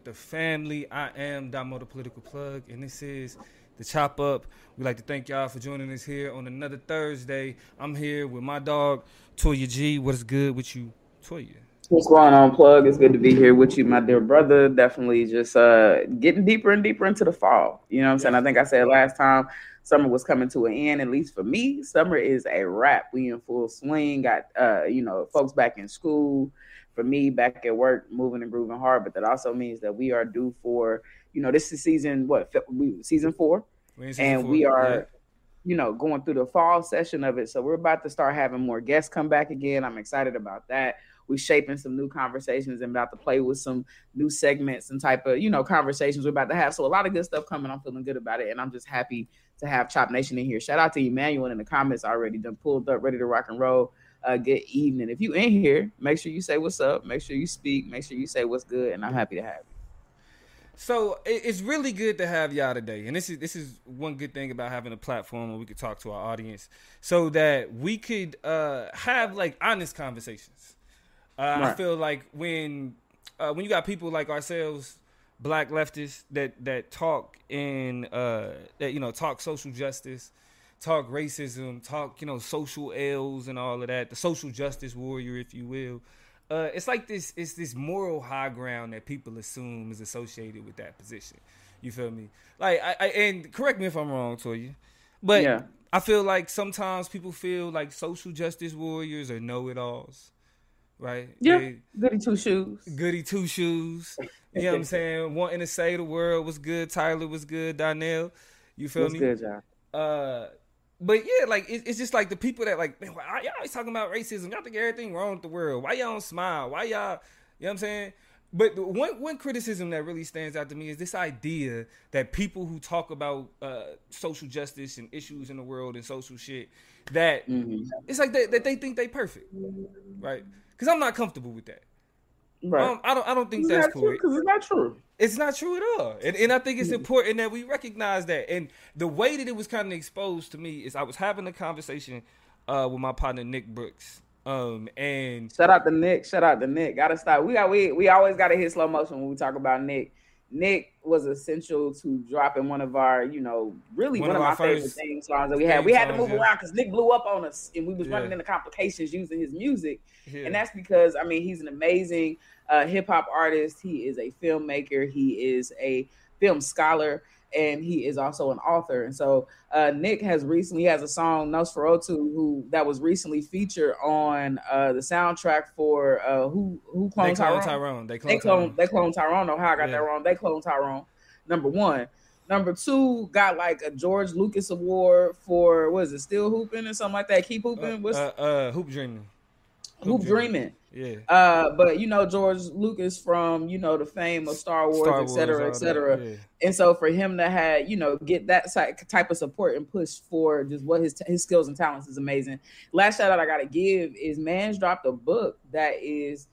with the family? I am Damo the Political Plug, and this is the Chop Up. We'd like to thank y'all for joining us here on another Thursday. I'm here with my dog, Toya G. What is good with you, Toya? What's going on, Plug? It's good to be here with you, my dear brother. Definitely just uh, getting deeper and deeper into the fall. You know what I'm saying? I think I said last time summer was coming to an end, at least for me. Summer is a wrap. We in full swing. Got uh, you know, folks back in school. For me, back at work, moving and grooving hard. But that also means that we are due for, you know, this is season what? Season four, season and four. we are. Yeah you know, going through the fall session of it. So we're about to start having more guests come back again. I'm excited about that we're shaping some new conversations and about to play with some new segments and type of you know conversations we're about to have. So a lot of good stuff coming. I'm feeling good about it, and I'm just happy to have Chop Nation in here. Shout out to Emmanuel in the comments already. Done pulled up, ready to rock and roll. Uh, good evening. If you in here, make sure you say what's up. Make sure you speak. Make sure you say what's good, and I'm happy to have you. So it's really good to have y'all today, and this is this is one good thing about having a platform where we could talk to our audience, so that we could uh, have like honest conversations. Uh, right. I feel like when uh, when you got people like ourselves, black leftists that that talk in uh, that you know talk social justice, talk racism, talk you know social ills and all of that, the social justice warrior, if you will. Uh, it's like this. It's this moral high ground that people assume is associated with that position. You feel me? Like, I, I and correct me if I'm wrong, Toya, but yeah. I feel like sometimes people feel like social justice warriors are know-it-alls right? Yeah, they, goody two shoes. Goody two shoes. You know what I'm saying? Wanting to say the world was good. Tyler was good. Donnell, you feel What's me? Good. Uh, but yeah, like it, it's just like the people that like, man, why y'all always talking about racism? Y'all think everything wrong with the world? Why y'all don't smile? Why y'all? You know what I'm saying? But one one criticism that really stands out to me is this idea that people who talk about uh, social justice and issues in the world and social shit that mm-hmm. it's like that, that they think they perfect, right? because I'm not comfortable with that. Right. Um, I don't. I don't think it's that's cool because it's not true. It's not true at all, and, and I think it's important that we recognize that. And the way that it was kind of exposed to me is I was having a conversation uh, with my partner Nick Brooks. Um, and shout out to Nick. Shout out to Nick. Gotta stop. We got we we always gotta hit slow motion when we talk about Nick. Nick was essential to dropping one of our, you know, really one, one of, my favorite theme songs that we had. We had to move around because Nick blew up on us, and we was yeah. running into complications using his music. Yeah. And that's because I mean he's an amazing uh, hip hop artist. He is a filmmaker. He is a film scholar and he is also an author. And so uh, Nick has recently has a song Nosferatu who that was recently featured on uh, the soundtrack for uh, who who cloned Tyrone? Tyrone. They cloned they clone they cloned Tyrone. Oh, how I got yeah. that wrong. They cloned Tyrone. Number one. Number two got like a George Lucas award for what is it? Still hooping or something like that. Keep hooping. What's uh, uh, hoop dreaming. Hoop, dreaming. Yeah. Uh, but you know George Lucas from you know the fame of Star Wars, Star et cetera, et cetera. Yeah. And so for him to have you know get that type of support and push for just what his his skills and talents is amazing. Last shout out I gotta give is Man's dropped a book that is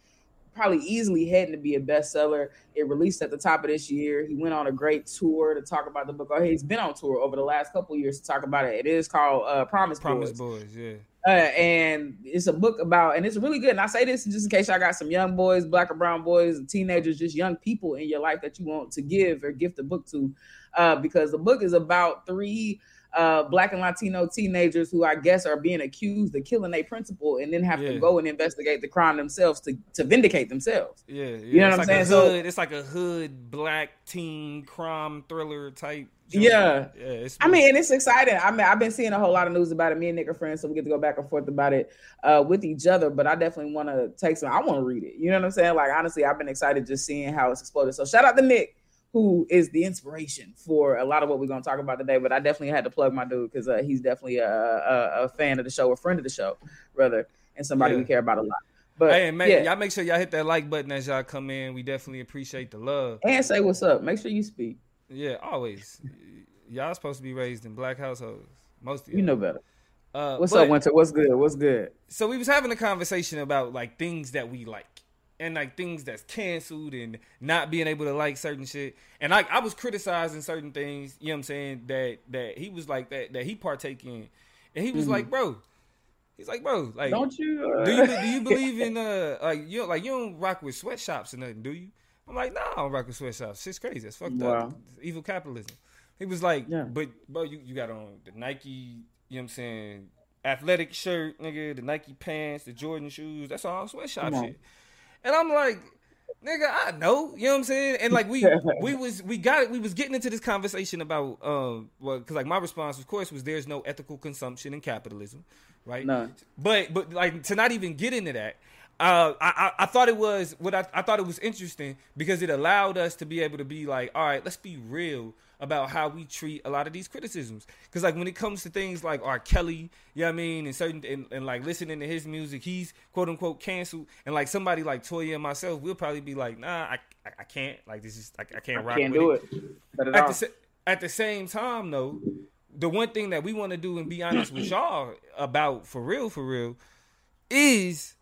probably easily heading to be a bestseller. It released at the top of this year. He went on a great tour to talk about the book. Oh, he's been on tour over the last couple years to talk about it. It is called uh, Promise, Promise Boys. Boys yeah. Uh, and it's a book about, and it's really good. And I say this just in case I got some young boys, black or brown boys, teenagers, just young people in your life that you want to give or gift a book to, uh, because the book is about three uh, black and Latino teenagers who I guess are being accused of killing a principal and then have yeah. to go and investigate the crime themselves to, to vindicate themselves. Yeah, yeah. you know it's what I'm like saying? Hood, so it's like a hood black teen crime thriller type. Yeah, yeah. I mean, and it's exciting. I mean, I've been seeing a whole lot of news about it. Me and Nick are friends, so we get to go back and forth about it uh, with each other. But I definitely want to take some. I want to read it. You know what I'm saying? Like honestly, I've been excited just seeing how it's exploded. So shout out to Nick who is the inspiration for a lot of what we're going to talk about today. But I definitely had to plug my dude because uh, he's definitely a, a, a, fan of the show, a friend of the show, rather, and somebody yeah. we care about a lot. But hey, man, yeah. y'all make sure y'all hit that like button as y'all come in. We definitely appreciate the love and say what's up. Make sure you speak. Yeah, always. y'all supposed to be raised in black households. Most of you you know better. Uh, what's but, up, Winter? What's good? What's good? So we was having a conversation about like things that we like and like things that's canceled and not being able to like certain shit. And like I was criticizing certain things, you know what I'm saying, that that he was like that that he partake in. And he was mm-hmm. like, bro, He's like, bro, like, don't you? Uh... Do you do you believe in uh like you like you don't rock with sweatshops or nothing, do you? I'm like, nah, I don't rock with sweatshops. Shit's crazy. It's fucked wow. up. Evil capitalism. He was like, yeah. but bro, you, you got on the Nike, you know what I'm saying, athletic shirt, nigga, the Nike pants, the Jordan shoes. That's all sweatshop shit. And I'm like, nigga, I know, you know what I'm saying? And like we we was we got it, we was getting into this conversation about um well, cause like my response, of course, was there's no ethical consumption in capitalism, right? No. But but like to not even get into that, uh, I, I thought it was what I, I thought it was interesting because it allowed us to be able to be like, all right, let's be real about how we treat a lot of these criticisms. Because like when it comes to things like R. Kelly, you know what I mean, and certain and, and like listening to his music, he's quote unquote canceled. And like somebody like Toya and myself, we'll probably be like, nah, I I, I can't. Like this is I, I can't rock can't with do it. it. At the, at the same time though, the one thing that we want to do and be honest with y'all about for real, for real, is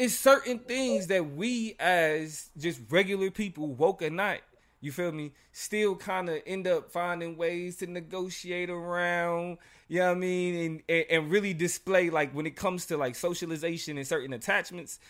it's certain things that we as just regular people, woke at night, you feel me, still kind of end up finding ways to negotiate around, you know what I mean, and, and, and really display like when it comes to like socialization and certain attachments,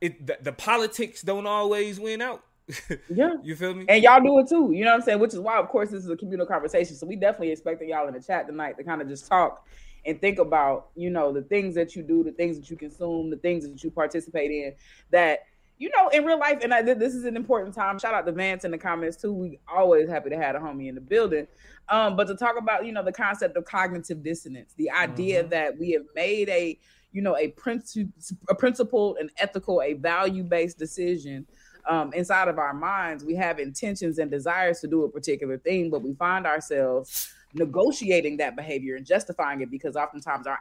it the, the politics don't always win out. yeah. You feel me? And y'all do it too. You know what I'm saying? Which is why, of course, this is a communal conversation. So we definitely expecting y'all in the chat tonight to kind of just talk and think about you know the things that you do the things that you consume the things that you participate in that you know in real life and I, this is an important time. Shout out to vance in the comments too. We always happy to have a homie in the building. Um, but to talk about you know the concept of cognitive dissonance the idea mm-hmm. that we have made a you know a principle a principled and ethical a value-based decision um, inside of our minds. We have intentions and desires to do a particular thing but we find ourselves negotiating that behavior and justifying it because oftentimes our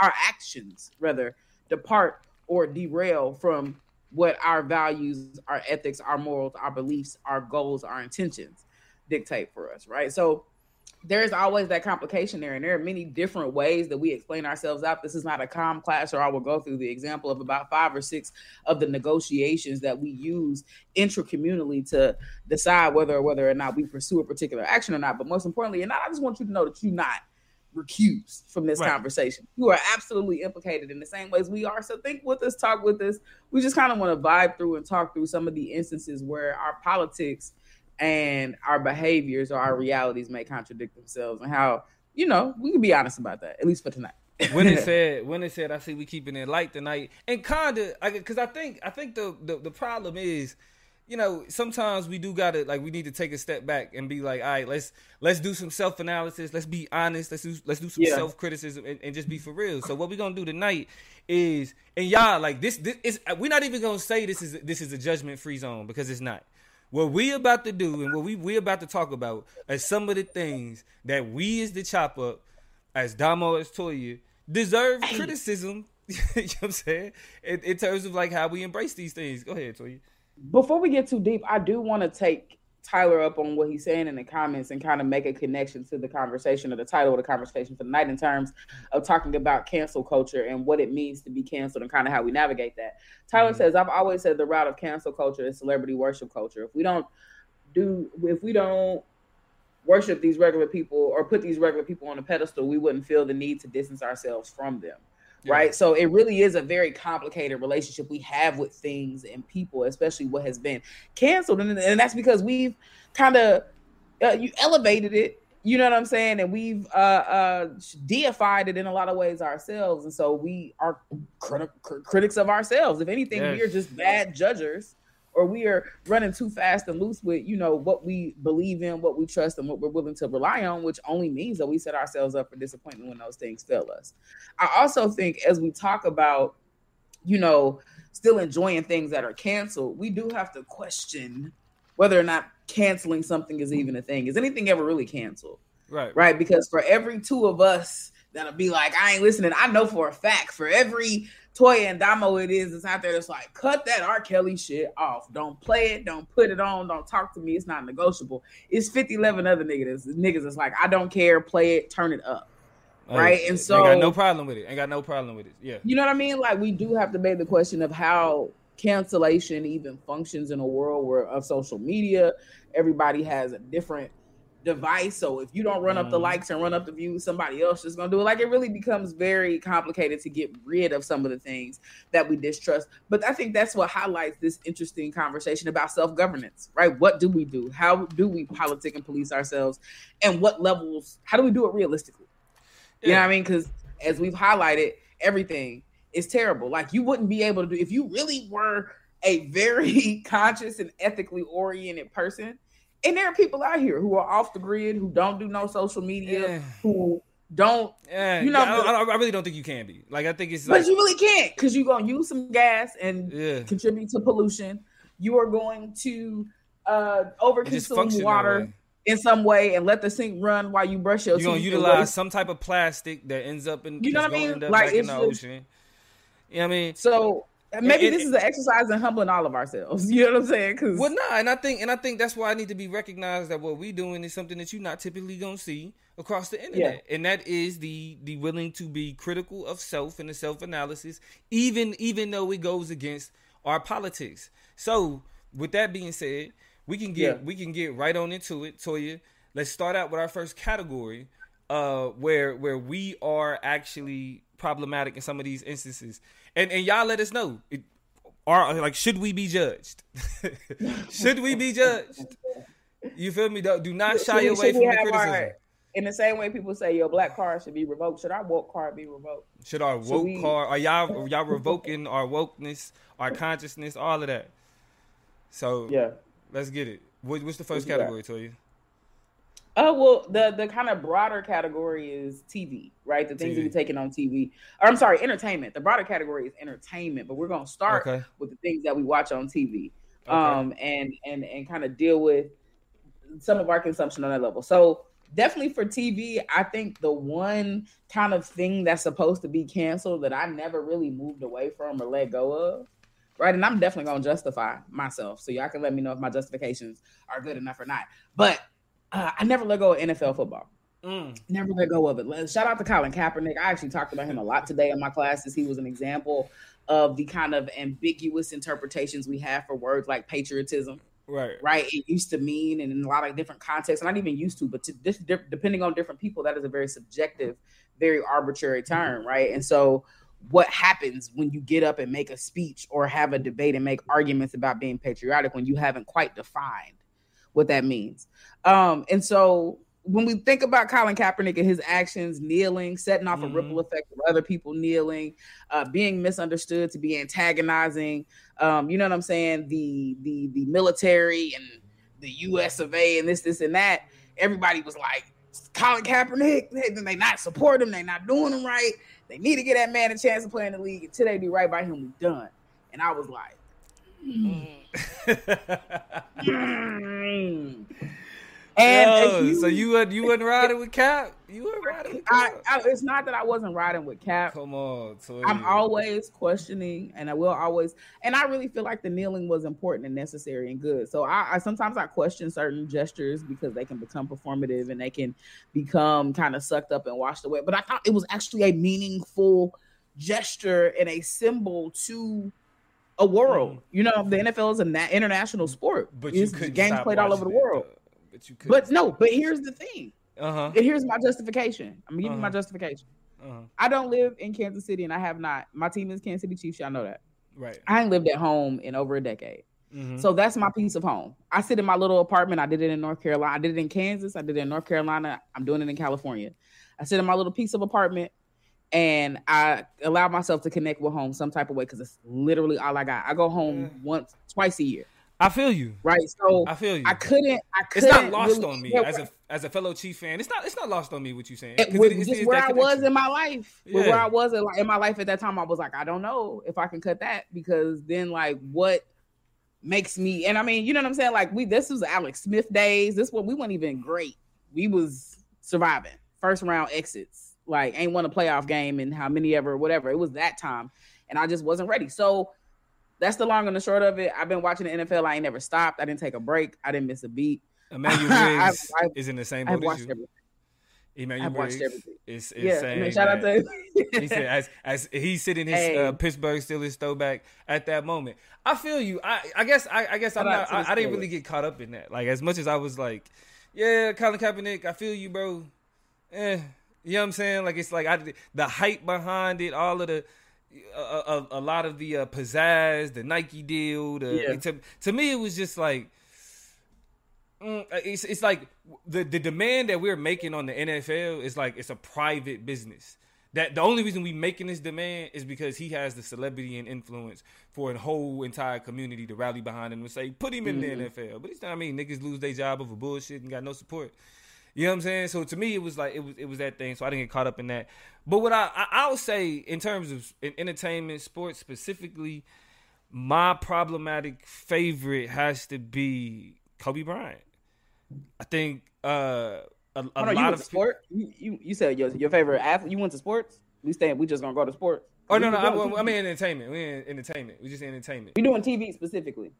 our actions rather depart or derail from what our values, our ethics, our morals, our beliefs, our goals, our intentions dictate for us, right? So there's always that complication there, and there are many different ways that we explain ourselves out. This is not a calm class, or I will go through the example of about five or six of the negotiations that we use intracommunally to decide whether or whether or not we pursue a particular action or not. But most importantly, and I just want you to know that you're not recused from this right. conversation. You are absolutely implicated in the same ways we are. So think with us, talk with us. We just kind of want to vibe through and talk through some of the instances where our politics and our behaviors or our realities may contradict themselves and how you know we can be honest about that at least for tonight. When it said when it said i see we keeping it light tonight and kind of because I, I think i think the, the the problem is you know sometimes we do gotta like we need to take a step back and be like all right let's let's do some self-analysis. Let's be honest. Let's do let's do some yeah. self-criticism and, and, just be for real. So what we're gonna do tonight is and y'all like this this is we're not even gonna say this is this is a judgment free zone because it's not what we about to do and what we we about to talk about are some of the things that we as the chop up, as Damo as Toya, deserve criticism. you know what I'm saying? In, in, terms of like how we embrace these things. Go ahead, Toya. Before we get too deep, I do want to take Tyler up on what he's saying in the comments and kind of make a connection to the conversation or the title of the conversation for the night in terms of talking about cancel culture and what it means to be canceled and kind of how we navigate that. Tyler mm-hmm. says, I've always said the root of cancel culture is celebrity worship culture. If we don't do, if we don't worship these regular people or put these regular people on a pedestal, we wouldn't feel the need to distance ourselves from them yeah. right? So it really is a very complicated relationship we have with things and people, especially what has been canceled, and, and that's because we've kind of uh, you elevated it. You know what I'm saying? And we've uh, uh, deified it in a lot of ways ourselves, and so we are crit- critics of ourselves. If anything, yes. we are just bad judges or we are running too fast and loose with you know what we believe in what we trust and what we're willing to rely on which only means that we set ourselves up for disappointment when those things fail us. I also think as we talk about you know still enjoying things that are canceled we do have to question whether or not canceling something is even a thing. Is anything ever really canceled? Right. Right? Because for every two of us that'll be like i ain't listening i know for a fact for every toy and Damo it is it's out there that's like, cut that R. Kelly shit off. Don't play it. Don't put it on. Don't talk to me. It's not negotiable. It's 50, 11 other niggas. Niggas is like, I don't care. Play it. Turn it up. Oh, right. And so. Got no problem with it. Ain't got no problem with it. Yeah. You know what I mean? Like, we do have to make the question of how cancellation even functions in a world where of social media. Everybody has a different device. So if you don't run up the Mhm. likes and run up the views, somebody else is gonna do it. Like it really becomes very complicated to get rid of some of the things that we distrust. But I think that's what highlights this interesting conversation about self-governance, right? What do we do? How do we politic and police ourselves? And what levels, how do we do it realistically? You know what I mean? Because as we've highlighted, everything is terrible. Like you wouldn't be able to do if you really were a very conscious and ethically oriented person. And there are people out here who are off the grid, who don't do no social media, Yeah. who don't. Yeah, You know, yeah, I, I- really don't think you can be. Like, I think it's But like, you really can't because you're gonna use some gas and contribute to pollution. You are going to uh overconsume water in some way and let the sink run while you brush your You're gonna teeth. and utilize some type of plastic that ends up in, You know what I mean? Like, in the just- ocean. You know what I mean? So maybe It- this is an exercise in humbling all of ourselves. You know what I'm saying? Because Well, no, and I think and I think that's why I need to be recognized that what we doing is something that you're not typically gonna see across the internet, and that is the the willing to be critical of self and the self analysis, even even though it goes against our politics. So, with that being said, we can get Yeah. we can get right on into it, Toya. Let's start out with our first category, uh, where where we are actually problematic in some of these instances, and and y'all let us know. It, are like should we be judged? should we be judged? You feel me? Do do not shy Should- away should from the criticism. our- in the same way people say your black card should be revoked, should our woke card be revoked? Should our should woke we- card are y'all are y'all revoking our wokeness, our consciousness, all of that? So Yeah. let's get it. What, what's the first What you category, Toya? Oh well, the the kind of broader category is TV, right? The things that TV. we taking on TV. Or I'm sorry, entertainment. The broader category is entertainment, but we're gonna start Okay. with the things that we watch on TV, Okay. um, and and and kind of deal with some of our consumption on that level. So definitely for TV, I think the one kind of thing that's supposed to be canceled that I never really moved away from or let go of, right? And I'm definitely gonna justify myself, so y'all can let me know if my justifications are good enough or not. But uh, I never let go of NFL football. Mm. Never let go of it. Shout out to Colin Kaepernick. I actually talked about him a lot today in my classes. He was an example of the kind of ambiguous interpretations we have for words like patriotism Right. right? It used to mean, and in a lot of different contexts, not even used to, but to this, depending on different people, that is a very subjective, very arbitrary term, right? And so, what happens when you get up and make a speech or have a debate and make arguments about being patriotic when you haven't quite defined what that means? Um, and so, when we think about Colin Kaepernick and his actions, kneeling, setting off Mhm. a ripple effect of other people kneeling, uh, being misunderstood to be antagonizing, um, you know what I'm saying? The the the military and the U.S. of A. and this this and that. Everybody was like, Colin Kaepernick, they, they not support him, they not doing him right. They need to get that man a chance to play in the league. Until they do right by him, we done. And I was like, mm. and Yo, you- so you wasn't you wasn't riding with Cap? You were riding with I, Cap? I, it's not that I wasn't riding with Cap. Come on, Toya. I'm always questioning, and I will always, and I really feel like the kneeling was important and necessary and good. So I, I sometimes I question certain gestures because they can become performative and they can become kind of sucked up and washed away. But I thought it was actually a meaningful gesture and a symbol to a world. Mm. You know, the NFL is an international sport. but you It's couldn't games played all over the world. though. But you could. But no, but here's the thing. Uh huh. And here's my justification. I'm gonna give you my Uh-huh. justification. Uh huh. I don't live in Kansas City, and I have not. My team is Kansas City Chiefs. Y'all know that. Right. I ain't lived at home in over a decade. Mhm. So that's my piece of home. I sit in my little apartment. I did it in North Carolina. I did it in Kansas. I did it in North Carolina. I'm doing it in California. I sit in my little piece of apartment and I allow myself to connect with home some type of way because it's literally all I got. I go home Yeah. once, twice a year, I feel you. right? So I feel you. I couldn't. I it's couldn't. It's not lost really- on me as a as a fellow Chief fan. It's not it's not lost on me what you're saying. it, with it- just where I was in my life, Yeah. where I was in, like, in my life at that time, I was like, I don't know if I can cut that because then, like, what makes me? And I mean, you know what I'm saying? Like, we this was Alex Smith days. This one we weren't even great. We was surviving first round exits. Like, ain't won a playoff game and how many ever, whatever. It was that time, and I just wasn't ready. So. That's the long and the short of it. I've been watching the NFL. I ain't never stopped. I didn't take a break. I didn't miss a beat. Emmanuel Riggs I've- is in the same boat as you. everything. Emmanuel I've watched Riggs everything. is, is Yeah, I saying shout out to he said as as he's sitting his Hey. uh, Pittsburgh Steelers throwback at that moment. I feel you. I I guess I, I guess I'm not. I, I didn't really get caught up in that. Like as much as I was like, yeah, Colin Kaepernick, I feel you, bro. Eh, you know what I'm saying? Like it's like I the hype behind it, all of the a, a, a lot of the uh, pizzazz, the Nike deal. The, Yeah. to, to me, it was just like mm, it's it's like the the demand that we're making on the NFL is like it's a private business. That the only reason we're making this demand is because he has the celebrity and influence for a whole entire community to rally behind him and say put him in the NFL. But it's not I mean niggas lose their job over bullshit and got no support. You know what I'm saying? So to me, it was like it was it was that thing. So I didn't get caught up in that. But what I I, I would say in terms of entertainment, sports specifically, my problematic favorite has to be Kobe Bryant. I think uh, a, a on, lot of sport? You, you you said your your favorite athlete. You went to sports? We staying. We just gonna go to sports. Oh no We no, I, I mean entertainment. We in entertainment. We just entertainment. we doing TV specifically.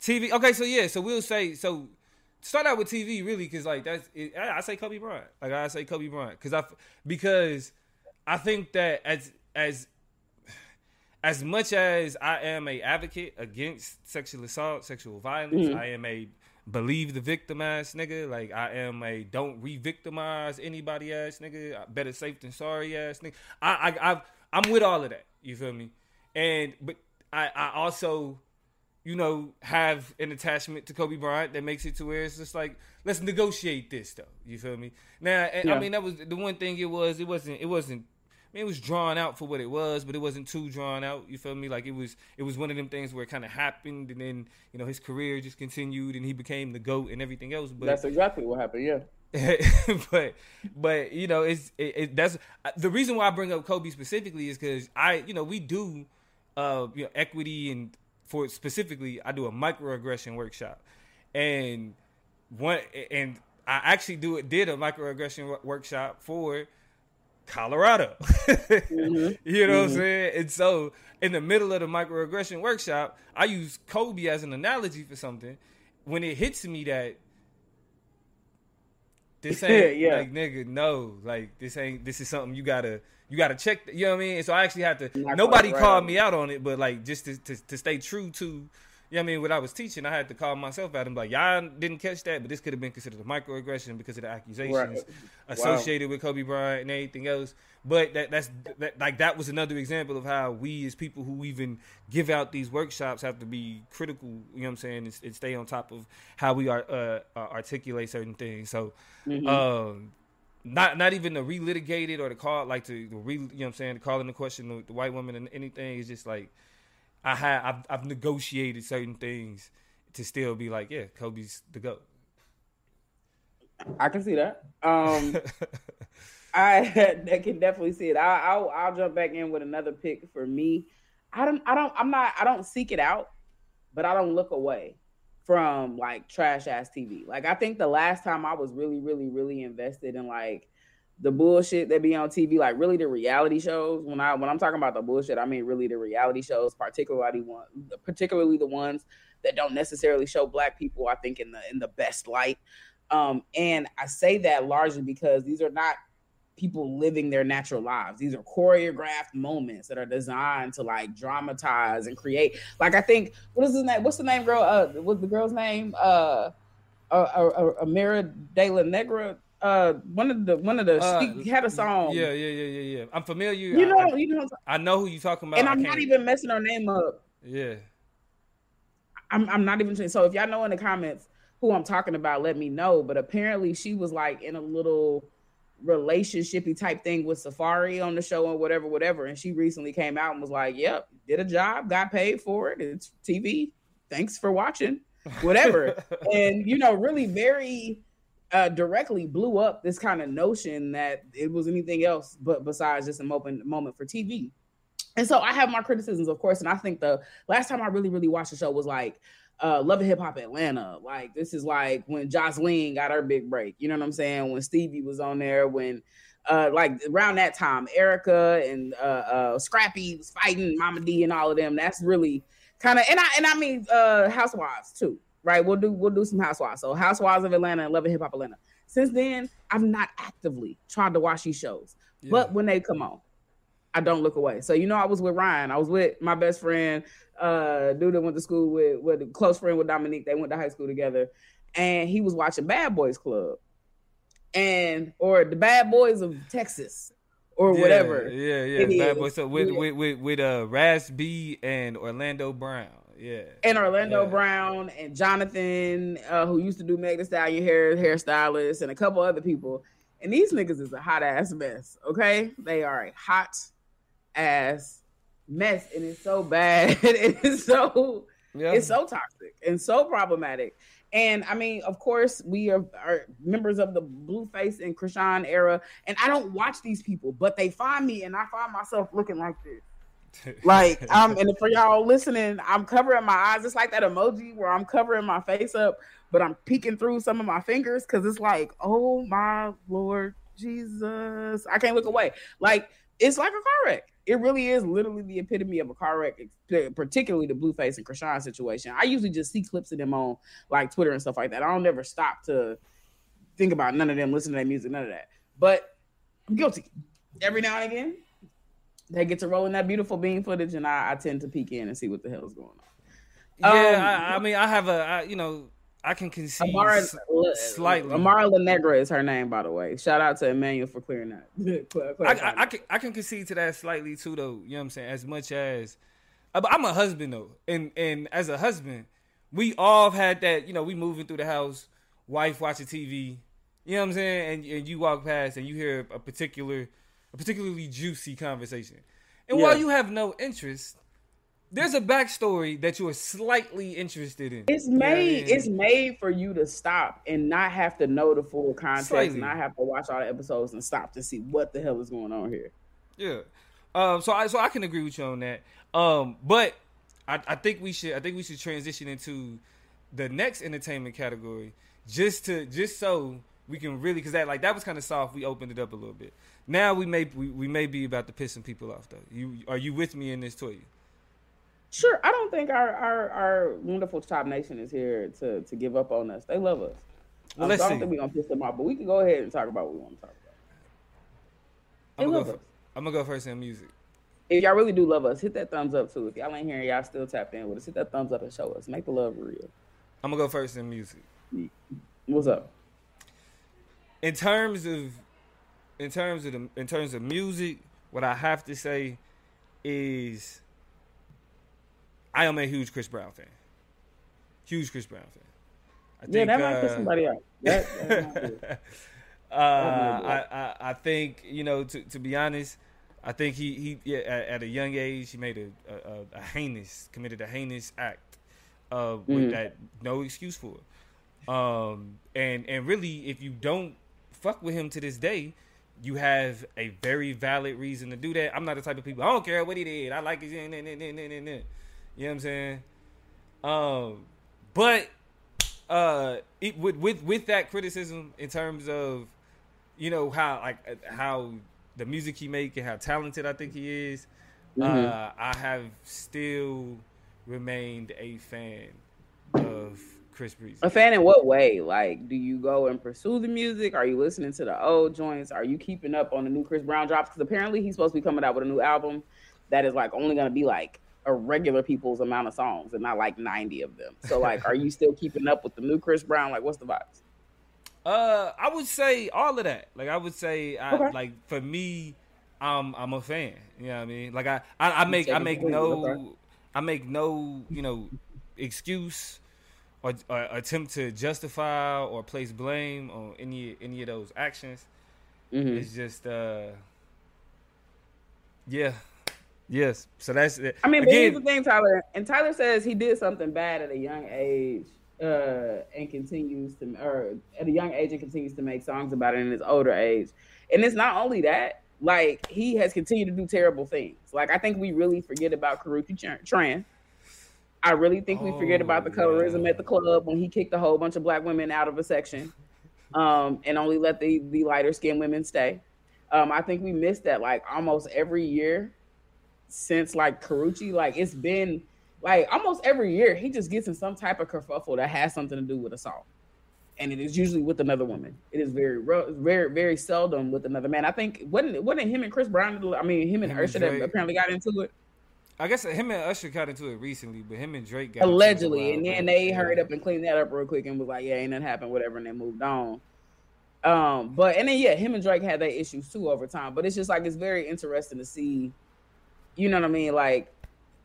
TV. Okay, so yeah, so we'll say so. Start out with TV, really, because like that's it, I, I say Kobe Bryant. Like I say Kobe Bryant, because I because I think that as as as much as I am a advocate against sexual assault, sexual violence, mm-hmm. I am a believe the victim ass nigga. Like I am a don't re-victimize anybody ass nigga. Better safe than sorry ass nigga. I I I've, I'm with all of that. You feel me? And but I I also you know, have an attachment to Kobe Bryant that makes it to where it's just like, let's negotiate this though. You feel me? Now, Yeah. I mean, that was the one thing. It was, it wasn't, it wasn't. I mean, it was drawn out for what it was, but it wasn't too drawn out. You feel me? Like it was, it was one of them things where it kind of happened, and then you know his career just continued, and he became the goat and everything else. But That's exactly what happened. Yeah. but but you know it's it, it, that's the reason why I bring up Kobe specifically is because I you know we do uh you know equity and for specifically I do a microaggression workshop and one and I actually do it did a microaggression wo- workshop for Colorado. Mm-hmm. You know what I'm mm-hmm. saying? And so in the middle of the microaggression workshop, I use Kobe as an analogy for something. When it hits me that this ain't Yeah. like nigga, no, like this ain't this is something you gotta you gotta check. The, You know what I mean? And so I actually had to. Not nobody quite called right. me out on it, but like just to, to to stay true to. You know what I mean? What I was teaching, I had to call myself out and be like, y'all didn't catch that, but this could have been considered a microaggression because of the accusations Right. associated with Kobe Bryant and anything else. But that that's that, like that was another example of how we as people who even give out these workshops have to be critical. You know what I'm saying? And, and stay on top of how we are uh, uh, articulate certain things. So, um, not not even to relitigate it or to call like to, to re, you know what I'm saying to call into question the, the white woman and anything. It's just like I had I've, I've negotiated certain things to still be like yeah Kobe's the goat. I can see that. Um, I, I can definitely see it. I, I'll I'll jump back in with another pick for me. I don't I don't I'm not I don't seek it out, but I don't look away from like trash ass TV. Like I think the last time I was really really really invested in like the bullshit that be on TV, like really the reality shows. When I when I'm talking about the bullshit, I mean really the reality shows, particularly one, particularly the ones that don't necessarily show black people. I think in the in the best light. Um, and I say that largely because these are not people living their natural lives. These are choreographed moments that are designed to like dramatize and create. Like I think what is his name? What's the name, girl? Uh, what's the girl's name? Uh, uh, uh, uh Amira De La Negra. Uh, one of the one of the Uh, she had a song. Yeah, yeah, yeah, yeah, yeah. I'm familiar. You know, I, you know, I, know who you talking about. and I'm not even messing her name up. Yeah. I'm I'm not even saying so if y'all know in the comments who I'm talking about, let me know. But apparently she was like in a little relationshipy type thing with Safaree on the show or whatever, whatever. And she recently came out and was like, Yep, did a job, got paid for it. It's TV. Thanks for watching. Whatever. and you know, really very uh directly blew up this kind of notion that it was anything else but besides just a moment moment for TV. And so I have my criticisms, of course, and I think the last time I really, really watched the show was like uh, Love and Hip Hop Atlanta. Like this is like when Joseline got her big break. You know what I'm saying? When Stevie was on there, when uh, like around that time, Erica and uh, uh, Scrappy was fighting Momma Dee and all of them. That's really kind of and I and I mean uh, Housewives too, right? We'll do we'll do some Housewives. So Housewives of Atlanta and Love and Hip Hop Atlanta. Since then, I've not actively tried to watch these shows, Yeah. but when they come on, I don't look away. So you know, I was with Ryan. I was with my best friend, uh, dude that went to school with, with a close friend with Dominique. They went to high school together, and he was watching Bad Boys Club, and or the Bad Boys of Texas, or yeah, whatever. Yeah, yeah, Bad Boys. So with yeah. with with, with uh, Raz B and Orlando Brown. Yeah. And Orlando yeah. Brown and Jonathan, uh, who used to do Meg Thee Stallion hair hairstylist, and a couple other people. And these niggas is a hot ass mess. Okay, they are a hot ass mess, and it's so bad. it's so yeah. it's so toxic and so problematic. And I mean, of course, we are, are members of the Blueface and Chrisean era, and I don't watch these people, but they find me, and I find myself looking like this like I'm, and for y'all listening i'm covering my eyes it's like that emoji where i'm covering my face up but i'm peeking through some of my fingers because it's like oh my lord jesus i can't look away like it's like a car wreck. It really is literally the epitome of a car wreck particularly the blueface and Chrisean situation. I usually just see clips of them on like twitter and stuff like that. I don't never stop to think about none of them listen to their music none of that. But i'm guilty. Every now and again they get to roll in that beautiful beam footage, and I, I tend to peek in and see what the hell is going on. Yeah, um, I, I, mean, I have a, I, you know, I can concede Amara, slightly. Amara La Negra is her name, by the way. Shout out to Emmanuel for clearing that. I, I, I, can, I can concede to that slightly too, though. You know what I'm saying? As much as uh, I'm a husband though, and and as a husband, we all had that. You know, we moving through the house, wife watching TV. You know what I'm saying? And and you walk past and you hear a particular a particularly juicy conversation. And yeah. while you have no interest, there's a backstory that you are slightly interested in. It's made. It's made for you to stop and not have to know the full context, slightly. and not have to watch all the episodes and stop to see what the hell is going on here. Yeah. Um. So I so I can agree with you on that. Um. But I, I think we should I think we should transition into the next entertainment category just to just so we can really because that like that was kind of soft. We opened it up a little bit. Now we may we, we may be about to piss some people off though. You are you with me in this toy? Sure. I don't think our, our our wonderful Chop Nation is here to to give up on us. They love us. Well, um, so I don't think we're gonna piss them off, but we can go ahead and talk about what we want to talk about. They I'm gonna, go, I'm gonna go first in music. If y'all really do love us, hit that thumbs up too. If y'all ain't here, y'all still tapped in with us. Hit that thumbs up and show us. Make the love real. I'm gonna go first in music. What's up? In terms of in terms of the in terms of music, what I have to say is I am a huge Chris Brown fan. Huge Chris Brown fan. I yeah, think, that might uh, piss somebody out. That, uh, I, I, I think you know to to be honest, I think he he yeah, at, at, a young age he made a, a, a heinous committed a heinous act uh, with mm. that no excuse for. Um, and and really, if you don't fuck with him to this day, you have a very valid reason to do that. I'm not the type of people. I don't care what he did. I like it. You know what I'm saying? Um, but uh, it, with with with that criticism in terms of you know how like how the music he make and how talented I think he is, mm-hmm. uh, I have still remained a fan of Chris Breezy. A fan in what way? Like, do you go and pursue the music? Are you listening to the old joints? Are you keeping up on the new Chris Brown drops? Because apparently he's supposed to be coming out with a new album that is like only going to be like a regular people's amount of songs and not like 90 of them. So like, are you still keeping up with the new Chris Brown? Like, what's the vibes? Uh, I would say all of that. Like, I would say, I, okay. like for me, I'm I'm a fan. You know what I mean? Like, I I, I make I make no I make no you know excuse or, or, attempt to justify or place blame on any any of those actions. Mm-hmm. It's just uh yeah. Yes. So that's it. I mean, but here's the thing, Tyler. And Tyler says he did something bad at a young age, uh, and continues to or at a young age and continues to make songs about it in his older age. And it's not only that, like he has continued to do terrible things. Like I think we really forget about Karrueche Tran I really think we forget about the oh, colorism yeah. at the club when he kicked a whole bunch of black women out of a section, um, and only let the the lighter skinned women stay. Um, I think we missed that like almost every year since like Karrueche. Like it's been like almost every year he just gets in some type of kerfuffle that has something to do with assault, and it is usually with another woman. It is very very very seldom with another man. I think wasn't wasn't him and Chris Brown. I mean him and Usher that apparently got into it. I guess him and Usher got into it recently, but him and Drake got allegedly, and then they hurried up and cleaned that up real quick and was like, "Yeah, ain't nothing happened, whatever," and they moved on. Um, but and then yeah, him and Drake had their issues too over time. But it's just like it's very interesting to see, you know what I mean, like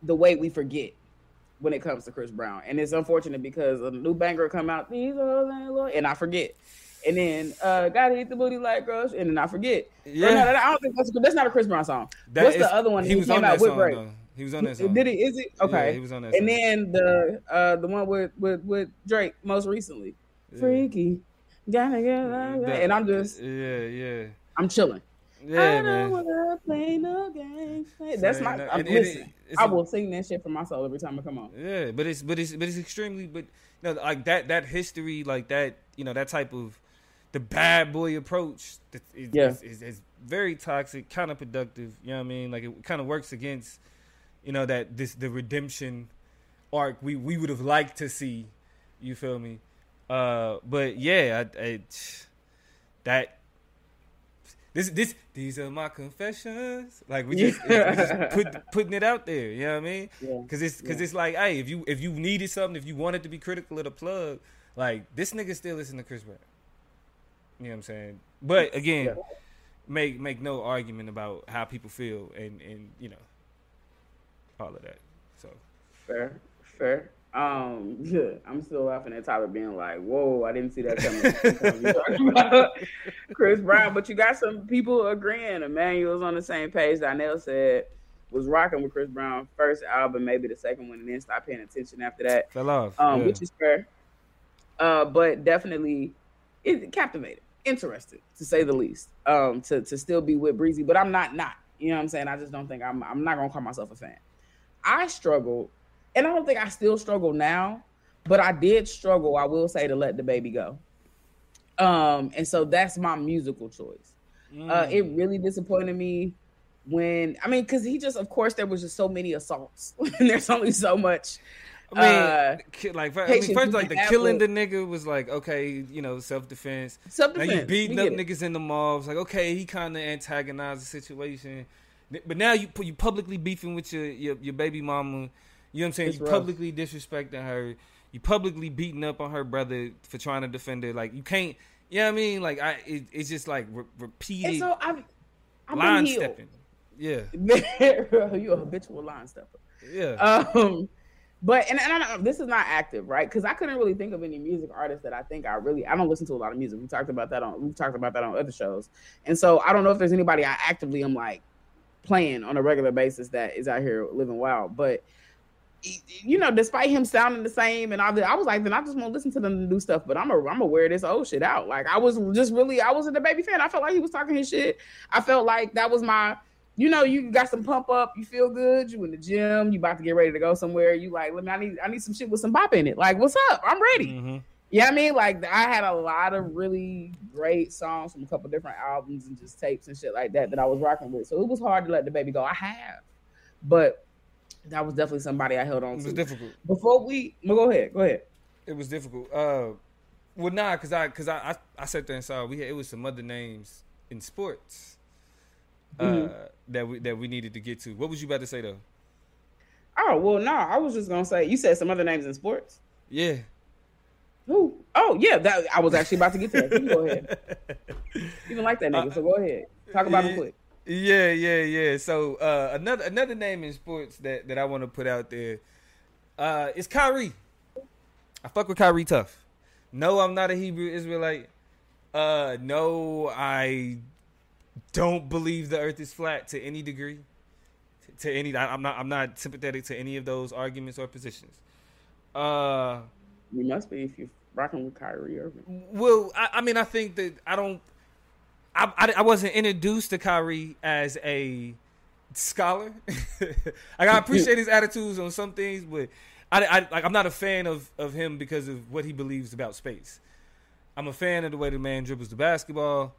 the way we forget when it comes to Chris Brown, and it's unfortunate because a new banger come out, these are and I forget. And then uh gotta hit the booty like girls, and then I forget. Yeah, no, I don't think that's that's not a Chris Brown song. That What's is, the other one? He was on that song. Though. He was on that song. Did he? Is it okay? Yeah, he was on that. And song. then the uh the one with with with Drake most recently, yeah. Freaky, gotta get that. And I'm just yeah yeah. I'm chilling. Yeah, I man. Don't wanna no games. That's my. I'm it, listen, it, I will sing that shit for my soul every time I come on. Yeah, but it's but it's but it's extremely but know, like that that history like that you know that type of the bad boy approach is, yeah. is, is, is very toxic, counterproductive. You know what I mean? Like it kind of works against you know that this the redemption arc we we would have liked to see. You feel me? Uh, but yeah, I, I, that this this these are my confessions. Like we just, yeah. we just put, putting it out there. You know what I mean? Because yeah. it's because yeah. it's like, hey, if you if you needed something, if you wanted to be critical of the plug, like this nigga still listen to Chris Brown. You know what I'm saying? But again, make make no argument about how people feel and and you know all of that. So fair, fair. Um, I'm still laughing at Tyler being like, "Whoa, I didn't see that coming." Chris Brown, but you got some people agreeing. Emmanuel's on the same page. Donnell said was rocking with Chris Brown first album, maybe the second one, and then stopped paying attention after that. Fell off, um, yeah. which is fair. Uh, but definitely, it captivated, interested to say the least. Um, to to still be with Breezy, but I'm not not. You know what I'm saying? I just don't think I'm. I'm not gonna call myself a fan. I struggled, and I don't think I still struggle now, but I did struggle, I will say, to let the baby go. Um, and so that's my musical choice. Mm. Uh, it mm. really disappointed me when I mean, because he just, of course, there was just so many assaults, and there's only so much. I mean, uh, like, I mean, first, like the killing the nigga was like, okay, you know, self defense. Self defense. Now you beating up niggas in the mobs, like, okay, he kind of antagonized the situation. But now you you publicly beefing with your your, your baby mama. You know what I'm saying? It's you rough. publicly disrespecting her. You publicly beating up on her brother for trying to defend her. Like you can't. You know what I mean? Like I, it, it's just like re- repeated. And so I've, I've line stepping. Yeah, you a habitual line stepper. Yeah. Um, but and, and I, this is not active, right? Because I couldn't really think of any music artists that I think I really I don't listen to a lot of music. We talked about that on we talked about that on other shows, and so I don't know if there's anybody I actively am like playing on a regular basis that is out here living wild. But you know, despite him sounding the same and all that, I was like, then I just won't listen to them do stuff. But I'm a, I'm aware this old shit out. Like I was just really, I wasn't a baby fan. I felt like he was talking his shit. I felt like that was my, you know, you got some pump up, you feel good, you in the gym, you about to get ready to go somewhere. You like, let me, I need, I need some shit with some bop in it. Like, what's up? I'm ready. Mm-hmm. Yeah, I mean, like I had a lot of really great songs from a couple different albums and just tapes and shit like that that I was rocking with. So it was hard to let the baby go. I have, but that was definitely somebody I held on to. It was difficult. Before we, well, go ahead, go ahead. It was difficult. Uh, well, nah, cause I, cause I, I, I sat there and saw we had it was some other names in sports, uh, mm-hmm. that we that we needed to get to. What was you about to say though? Oh well, no, nah, I was just gonna say you said some other names in sports. Yeah. Who? Oh yeah, that I was actually about to get to that. You go ahead. Even like that nigga, uh, so go ahead. Talk about yeah, him quick. Yeah, yeah, yeah. So uh, another another name in sports that, that I want to put out there uh, is Kyrie. I fuck with Kyrie tough. No, I'm not a Hebrew Israelite. Uh, no, I don't believe the Earth is flat to any degree. To, any, I'm not. I'm not sympathetic to any of those arguments or positions. Uh, you must be if you're rocking with Kyrie Irving. Well, I, I mean, I think that I don't. I, I, I wasn't introduced to Kyrie as a scholar. like, I appreciate his attitudes on some things, but I, I like I'm not a fan of of him because of what he believes about space. I'm a fan of the way the man dribbles the basketball,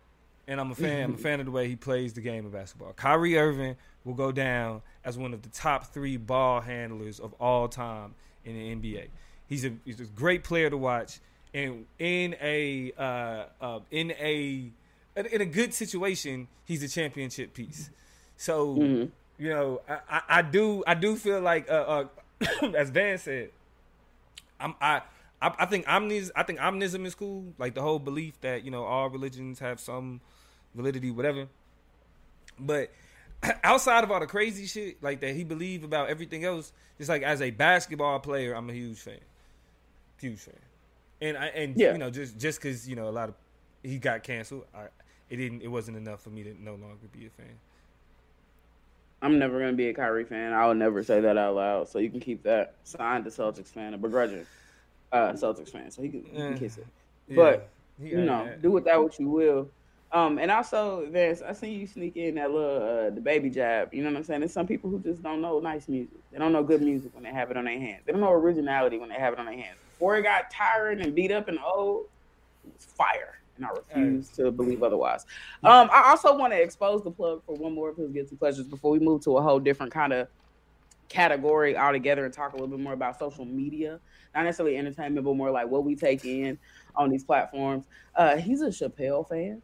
and I'm a fan. I'm a fan of the way he plays the game of basketball. Kyrie Irving will go down as one of the top three ball handlers of all time in the NBA. He's a he's a great player to watch, and in a uh, uh, in a in a good situation, he's a championship piece. So mm-hmm. you know, I, I, I do I do feel like uh, uh as Van said, I'm I. I, think omnis. I think omnism is cool. Like the whole belief that you know all religions have some validity, whatever. But outside of all the crazy shit like that he believed about everything else, just like as a basketball player, I'm a huge fan, huge fan. And I and yeah. you know just just because you know a lot of he got canceled, I it didn't it wasn't enough for me to no longer be a fan. I'm never gonna be a Kyrie fan. I will never say that out loud. So you can keep that. Signed to Celtics fan, a begrudging uh, Celtics fan. So he can, he can kiss it. Yeah. But you know, that. do with that what you will. Um, and also, Vance, I seen you sneak in that little uh, the baby jab. You know what I'm saying? There's some people who just don't know nice music. They don't know good music when they have it on their hands. They don't know originality when they have it on their hands. Before it got tired and beat up and old, it was fire, and I refuse to believe otherwise. Um, I also want to expose the plug for one more of his guilty pleasures before we move to a whole different kind of category altogether and talk a little bit more about social media, not necessarily entertainment, but more like what we take in on these platforms. Uh, he's a Chappelle fan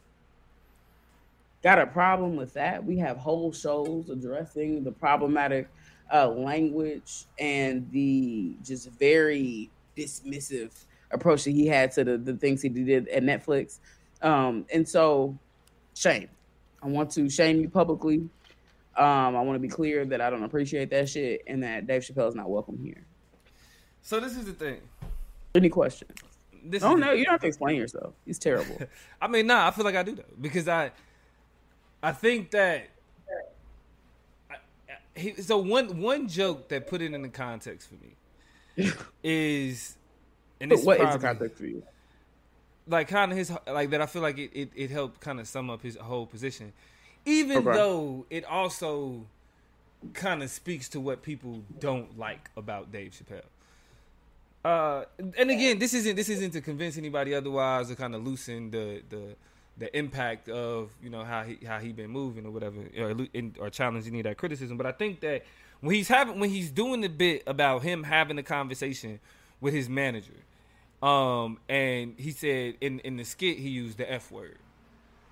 got a problem with that. We have whole shows addressing the problematic uh, language and the just very dismissive approach that he had to the, the things he did at Netflix. Um, and so, shame. I want to shame you publicly. Um, I want to be clear that I don't appreciate that shit and that Dave Chappelle is not welcome here. So this is the thing. Any questions? This oh no, you don't have to explain yourself. He's terrible. I mean, nah, I feel like I do though because I I think that he, so one one joke that put it in the context for me is and this what probably, is the context for you? Like kind of his like that. I feel like it it, it helped kind of sum up his whole position, even okay. though it also kind of speaks to what people don't like about Dave Chappelle. Uh, and again, this isn't this isn't to convince anybody otherwise or kind of loosen the the the impact of you know how he how he been moving or whatever or, or challenging any of that criticism. But I think that when he's having when he's doing the bit about him having a conversation with his manager, um, and he said in in the skit he used the f word,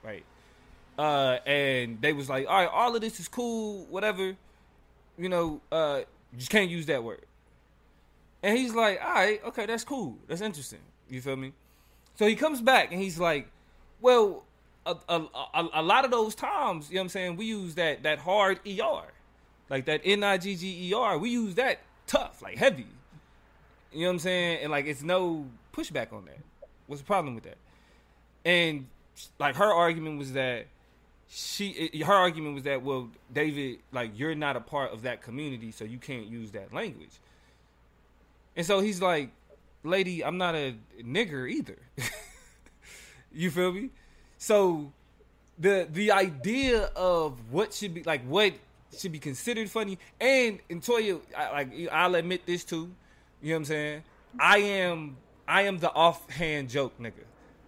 right? Uh, and they was like, all right, all of this is cool, whatever, you know, uh, you just can't use that word. And he's like, all right, okay, that's cool, that's interesting. You feel me? So he comes back and he's like, well, a, a, a, a, lot of those times, you know what I'm saying, we use that that hard ER. Like that N I G G E R. We use that tough, like heavy. You know what I'm saying? And like it's no pushback on that. What's the problem with that? And like her argument was that she her argument was that well David like you're not a part of that community so you can't use that language. And so he's like, "Lady, I'm not a nigger either." You feel me? So the the idea of what should be like what should be considered funny and and Toya, I, like I'll admit this too. You know what I'm saying? I am I am the offhand joke nigga.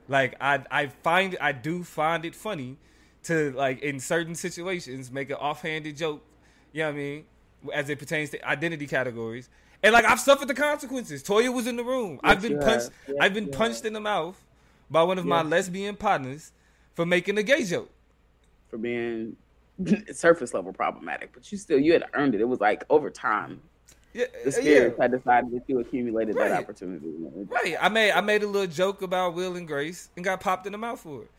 Like I I find I do find it funny to like in certain situations make an offhanded joke. You know what I mean? As it pertains to identity categories. And like I've suffered the consequences. Toya was in the room. Yes, I've been punched. Yes, I've been punched in the mouth by one of my lesbian partners for making a gay joke. For being surface level problematic, but you still you had earned it. It was like over time. Yeah, the spirits yeah. had decided that you accumulated right. that opportunity. Right. I made I made a little joke about Will and Grace and got popped in the mouth for it.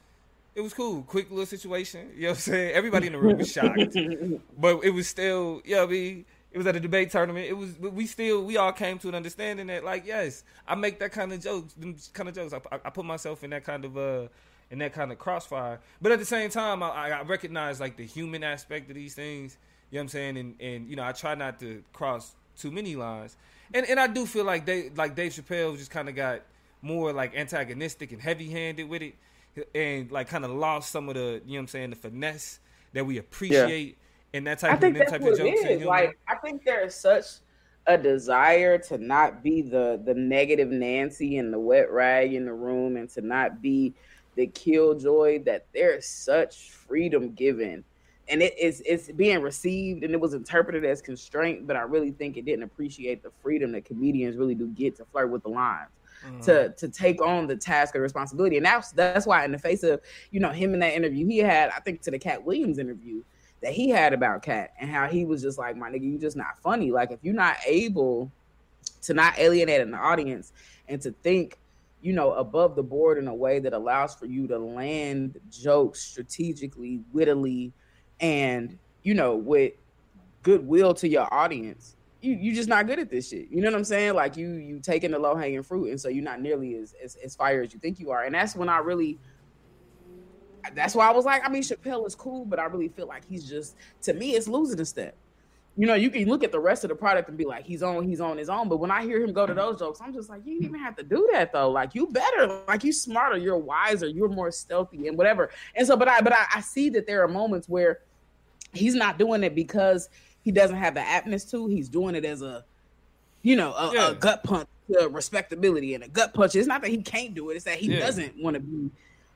It was cool. Quick little situation. You know what I'm saying? Everybody in the room was shocked. but it was still, you know what I mean? It was at a debate tournament. It was we still we all came to an understanding that like yes, I make that kind of jokes, them kind of jokes. I, I put myself in that kind of uh in that kind of crossfire. But at the same time, I, I recognize like the human aspect of these things. You know what I'm saying? And and you know I try not to cross too many lines. And and I do feel like they like Dave Chappelle just kind of got more like antagonistic and heavy handed with it, and like kind of lost some of the you know what I'm saying the finesse that we appreciate and that type I think of that's type what of jokes. It is. Like I think there is such a desire to not be the the negative Nancy and the wet rag in the room, and to not be the killjoy. That there is such freedom given, and it is it's being received, and it was interpreted as constraint. But I really think it didn't appreciate the freedom that comedians really do get to flirt with the lines. Mm-hmm. To, to take on the task of responsibility, and that's that's why in the face of you know him in that interview he had, I think to the Katt Williams interview, that he had about Katt and how he was just like, my nigga, you just not funny. Like if you're not able to not alienate an audience and to think, you know, above the board in a way that allows for you to land jokes strategically, wittily, and you know, with goodwill to your audience, you you just not good at this shit. You know what I'm saying? Like you you taking the low hanging fruit, and so you're not nearly as, as as fire as you think you are. And that's when I really. That's why I was like, I mean, Chappelle is cool, but I really feel like he's just to me, it's losing a step. You know, you can look at the rest of the product and be like, he's on, he's on his own. But when I hear him go to those jokes, I'm just like, you didn't even have to do that though. Like you better, like you smarter, you're wiser, you're more stealthy and whatever. And so, but I, but I, I see that there are moments where he's not doing it because he doesn't have the aptness to. He's doing it as a, you know, a, yeah. a gut punch to respectability and a gut punch. It's not that he can't do it; it's that he yeah. doesn't want to be,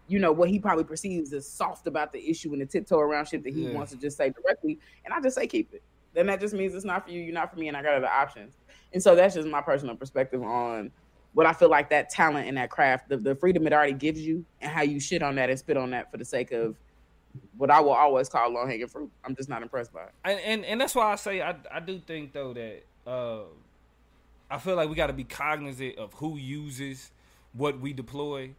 you know, what he probably perceives as soft about the issue and the tiptoe around shit that he yeah. wants to just say directly. And I just say keep it. Then that just means it's not for you. You're not for me, and I got other options. And so that's just my personal perspective on what I feel like that talent and that craft, the, the freedom it already gives you, and how you shit on that and spit on that for the sake of what I will always call low hanging fruit. I'm just not impressed by it. And, and and that's why I say I I do think though that uh, I feel like we got to be cognizant of who uses what we deploy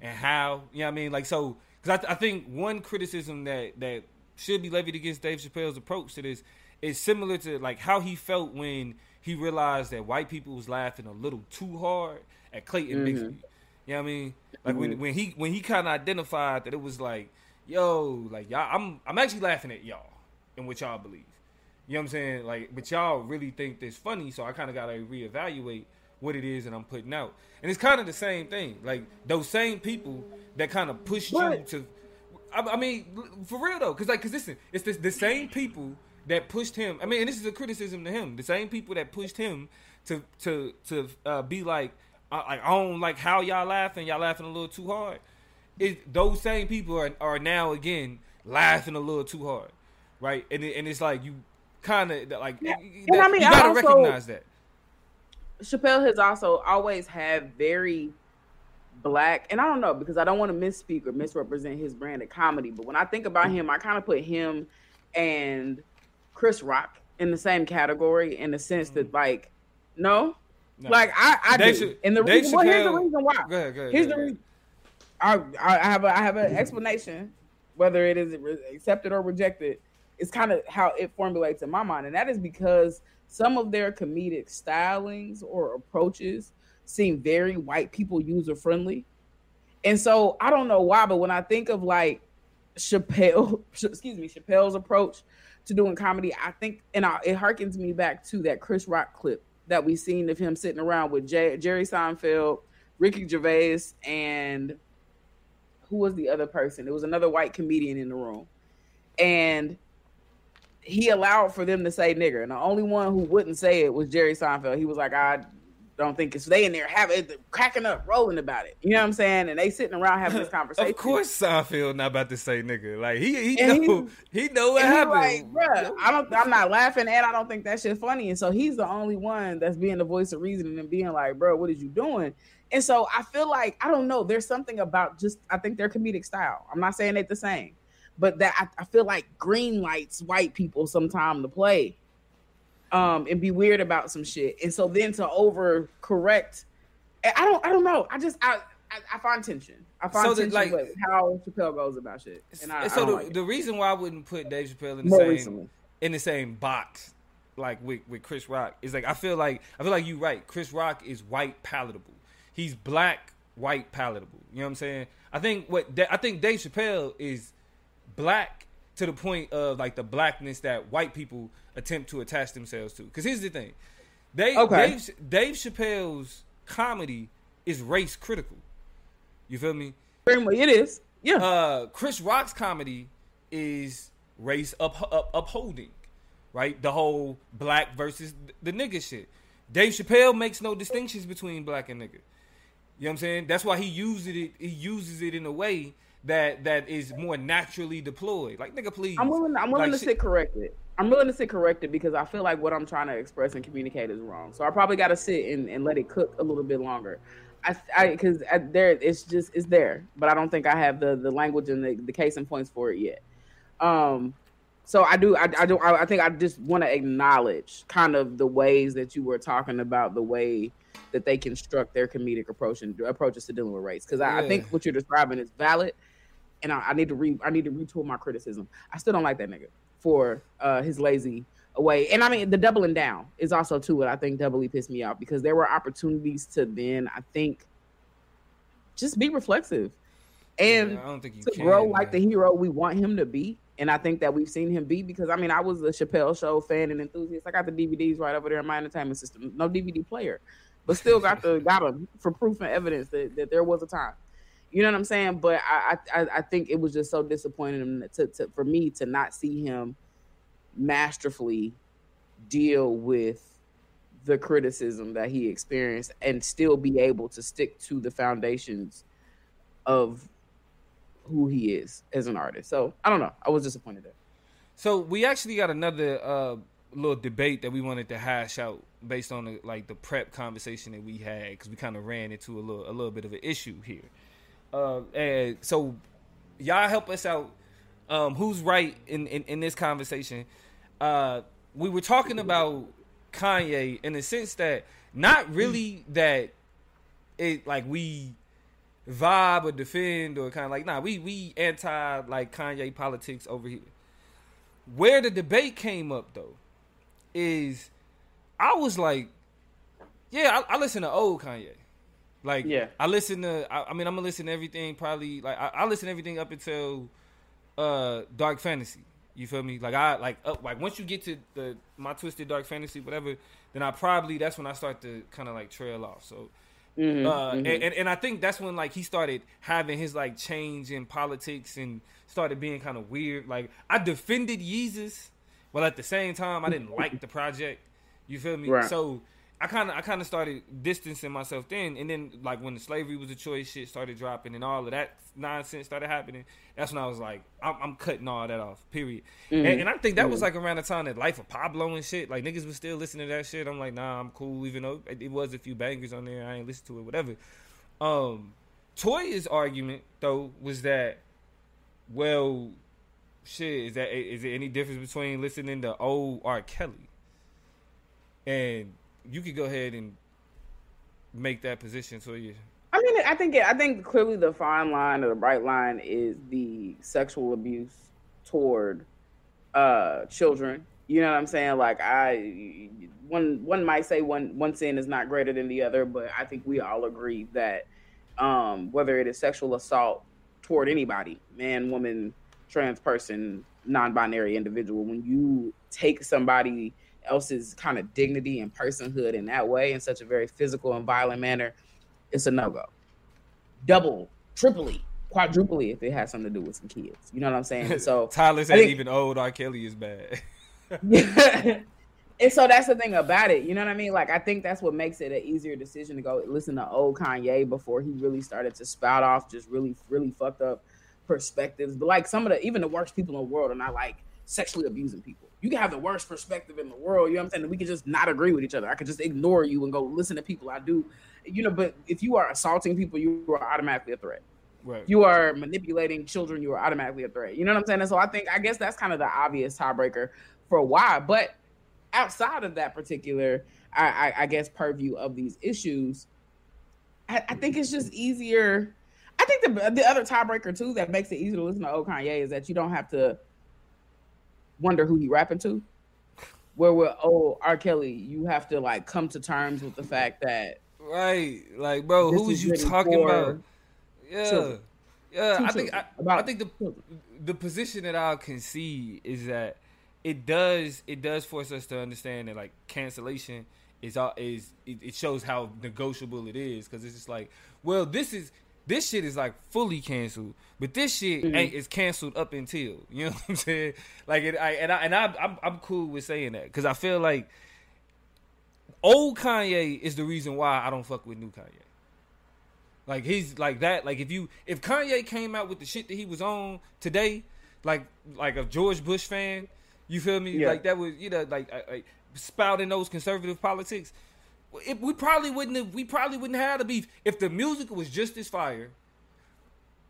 and how. You know what I mean? Like so, because I, I think one criticism that that should be levied against Dave Chappelle's approach to this is similar to like how he felt when he realized that white people was laughing a little too hard at Clayton mm-hmm. Bigsby. You know what I mean? Like mm-hmm. when when he when he kind of identified that it was like yo, like y'all, I'm I'm actually laughing at y'all and what y'all believe. You know what I'm saying? Like, but y'all really think this funny, so I kind of gotta reevaluate what it is that I'm putting out. And it's kind of the same thing. Like those same people that kind of push you to. I, I, mean, for real though, because like, cause listen, it's the, the same people that pushed him. I mean, and this is a criticism to him. The same people that pushed him to to to uh, be like, I, like I don't like how y'all laughing. Y'all laughing a little too hard it, those same people are, are now again laughing a little too hard, right? And it, and it's like you kind of like yeah. that, I mean, you gotta recognize that. Chappelle has also always had very black, and I don't know because I don't want to misspeak or misrepresent his brand of comedy, but when I think about him, I kind of put him and Chris Rock in the same category in the sense that mm-hmm. like no, no. like I, I do. Should, and the reason, well, here's the reason why. Go ahead, go ahead, here's go ahead, the reason. I, I have a, I have an explanation, whether it is accepted or rejected. It's kind of how it formulates in my mind, and that is because some of their comedic stylings or approaches seem very white people user friendly, and so I don't know why, but when I think of like Chappelle, excuse me, Chappelle's approach to doing comedy, I think, and I, it harkens me back to that Chris Rock clip that we seen of him sitting around with Jay, Jerry Seinfeld, Ricky Gervais, and who was the other person? It was another white comedian in the room. And he allowed for them to say nigger. And the only one who wouldn't say it was Jerry Seinfeld. He was like, I don't think it's they in there having cracking up, rolling about it. You know what I'm saying? And they sitting around having this conversation. of course, Seinfeld not about to say nigga. Like he he know he, he know what happened. Like, I don't. I'm not laughing, and I don't think that shit funny. And so he's the only one that's being the voice of reason and being like, bro, what is you doing? And so I feel like I don't know. There's something about just I think their comedic style. I'm not saying it the same, but that I, I feel like green lights white people sometime to play, um, and be weird about some shit. And so then to over correct, I don't I don't know. I just I I, I find tension. I find so tension like, with how Chappelle goes about shit. And I, so I the, like the reason why I wouldn't put Dave Chappelle in the More same recently. in the same box like with, with Chris Rock is like I feel like I feel like you're right. Chris Rock is white palatable he's black, white, palatable. You know what I'm saying? I think what I think Dave Chappelle is black to the point of like the blackness that white people attempt to attach themselves to. Because here's the thing, Dave, okay. Dave, Dave Chappelle's comedy is race critical. You feel me? It is. Yeah. Uh, Chris Rock's comedy is race up, up, upholding, right? The whole black versus the nigga shit. Dave Chappelle makes no distinctions between black and nigga. You know what I'm saying? That's why he uses it. He uses it in a way that that is more naturally deployed. Like nigga, please. I'm willing. I'm willing like, to sit corrected. I'm willing to sit corrected because I feel like what I'm trying to express and communicate is wrong. So I probably got to sit and, and let it cook a little bit longer. I because there it's just it's there, but I don't think I have the the language and the, the case and points for it yet. Um, so I do, I, I do, I, I think I just want to acknowledge kind of the ways that you were talking about the way that they construct their comedic approach and approaches to dealing with race. Because I, yeah. I, think what you're describing is valid, and I, I, need to re, I need to retool my criticism. I still don't like that nigga for uh, his lazy away. And I mean, the doubling down is also too what I think doubly pissed me off because there were opportunities to then I think just be reflexive and yeah, to can, grow man. like the hero we want him to be and I think that we've seen him be because I mean I was a Chappelle show fan and enthusiast. I got the DVDs right over there in my entertainment system. No DVD player, but still got the got them for proof and evidence that, that there was a time. You know what I'm saying? But I I, I think it was just so disappointing to, to, for me to not see him masterfully deal with the criticism that he experienced and still be able to stick to the foundations of who he is as an artist. So I don't know. I was disappointed there. So we actually got another uh, little debate that we wanted to hash out based on the, like the prep conversation that we had because we kind of ran into a little a little bit of an issue here. Uh, and so y'all help us out. Um, who's right in, in, in this conversation? Uh, we were talking about Kanye in the sense that not really that it like we vibe or defend or kind of like nah we we anti like Kanye politics over here. Where the debate came up though is I was like, yeah, I, I listen to old Kanye. Like, yeah, I listen to. I, I mean, I'm gonna listen to everything. Probably like I, I listen to everything up until uh Dark Fantasy. You feel me? Like I like up like once you get to the my twisted dark fantasy, whatever, then I probably that's when I start to kind of like trail off. So Mm-hmm, uh, mm-hmm. And, and I think that's when like he started having his like change in politics and started being kind of weird. Like I defended Yeezus, but at the same time I didn't like the project. You feel me? Right. So I kind of I kind of started distancing myself then, and then like when the slavery was a choice shit started dropping and all of that nonsense started happening, that's when I was like, I'm, I'm cutting all that off. Period. Mm-hmm. And, and, I think that mm-hmm. was like around the time that Life of Pablo and shit, like niggas was still listening to that shit. I'm like, nah, I'm cool, even though it was a few bangers on there. I ain't listen to it, whatever. Um, Toya's argument though was that, well, shit, is that is there any difference between listening to old R. Kelly and you could go ahead and make that position so you I mean, I think I think clearly the fine line or the bright line is the sexual abuse toward uh children. You know what I'm saying? Like I one one might say one one sin is not greater than the other, but I think we all agree that um whether it is sexual assault toward anybody, man, woman, trans person, non-binary individual, when you take somebody else's kind of dignity and personhood in that way in such a very physical and violent manner, it's a no go. Double, triply, quadruply if it has something to do with some kids. You know what I'm saying? So Tyler said think, even old R. Kelly is bad. and so that's the thing about it. You know what I mean? Like I think that's what makes it an easier decision to go listen to old Kanye before he really started to spout off just really, really fucked up perspectives. But like some of the even the worst people in the world are not like sexually abusing people you can have the worst perspective in the world. You know what I'm saying? We can just not agree with each other. I could just ignore you and go listen to people I do. You know, but if you are assaulting people, you are automatically a threat. Right. You are manipulating children, you are automatically a threat. You know what I'm saying? And so I think I guess that's kind of the obvious tiebreaker for why. But outside of that particular, I, I, I guess purview of these issues, I, I think it's just easier. I think the the other tiebreaker too that makes it easier to listen to old Kanye is that you don't have to wonder who he rapping to. Where with oh R. Kelly, you have to like come to terms with the fact that right, like bro, who was you talking about? Yeah, children. yeah. Two I think I, I, think the the position that I'll concede is that it does it does force us to understand that like cancellation is all is it, it shows how negotiable it is because it's just like well this is this shit is like fully canceled, but this shit mm-hmm. ain't is canceled up until you know what I'm saying. Like, it, I and I and I, I'm I'm cool with saying that because I feel like old Kanye is the reason why I don't fuck with new Kanye. Like he's like that. Like if you if Kanye came out with the shit that he was on today, like like a George Bush fan, you feel me? Yeah. Like that was you know like, like spouting those conservative politics it, we probably wouldn't have. We probably wouldn't have had a beef if the music was just as fire.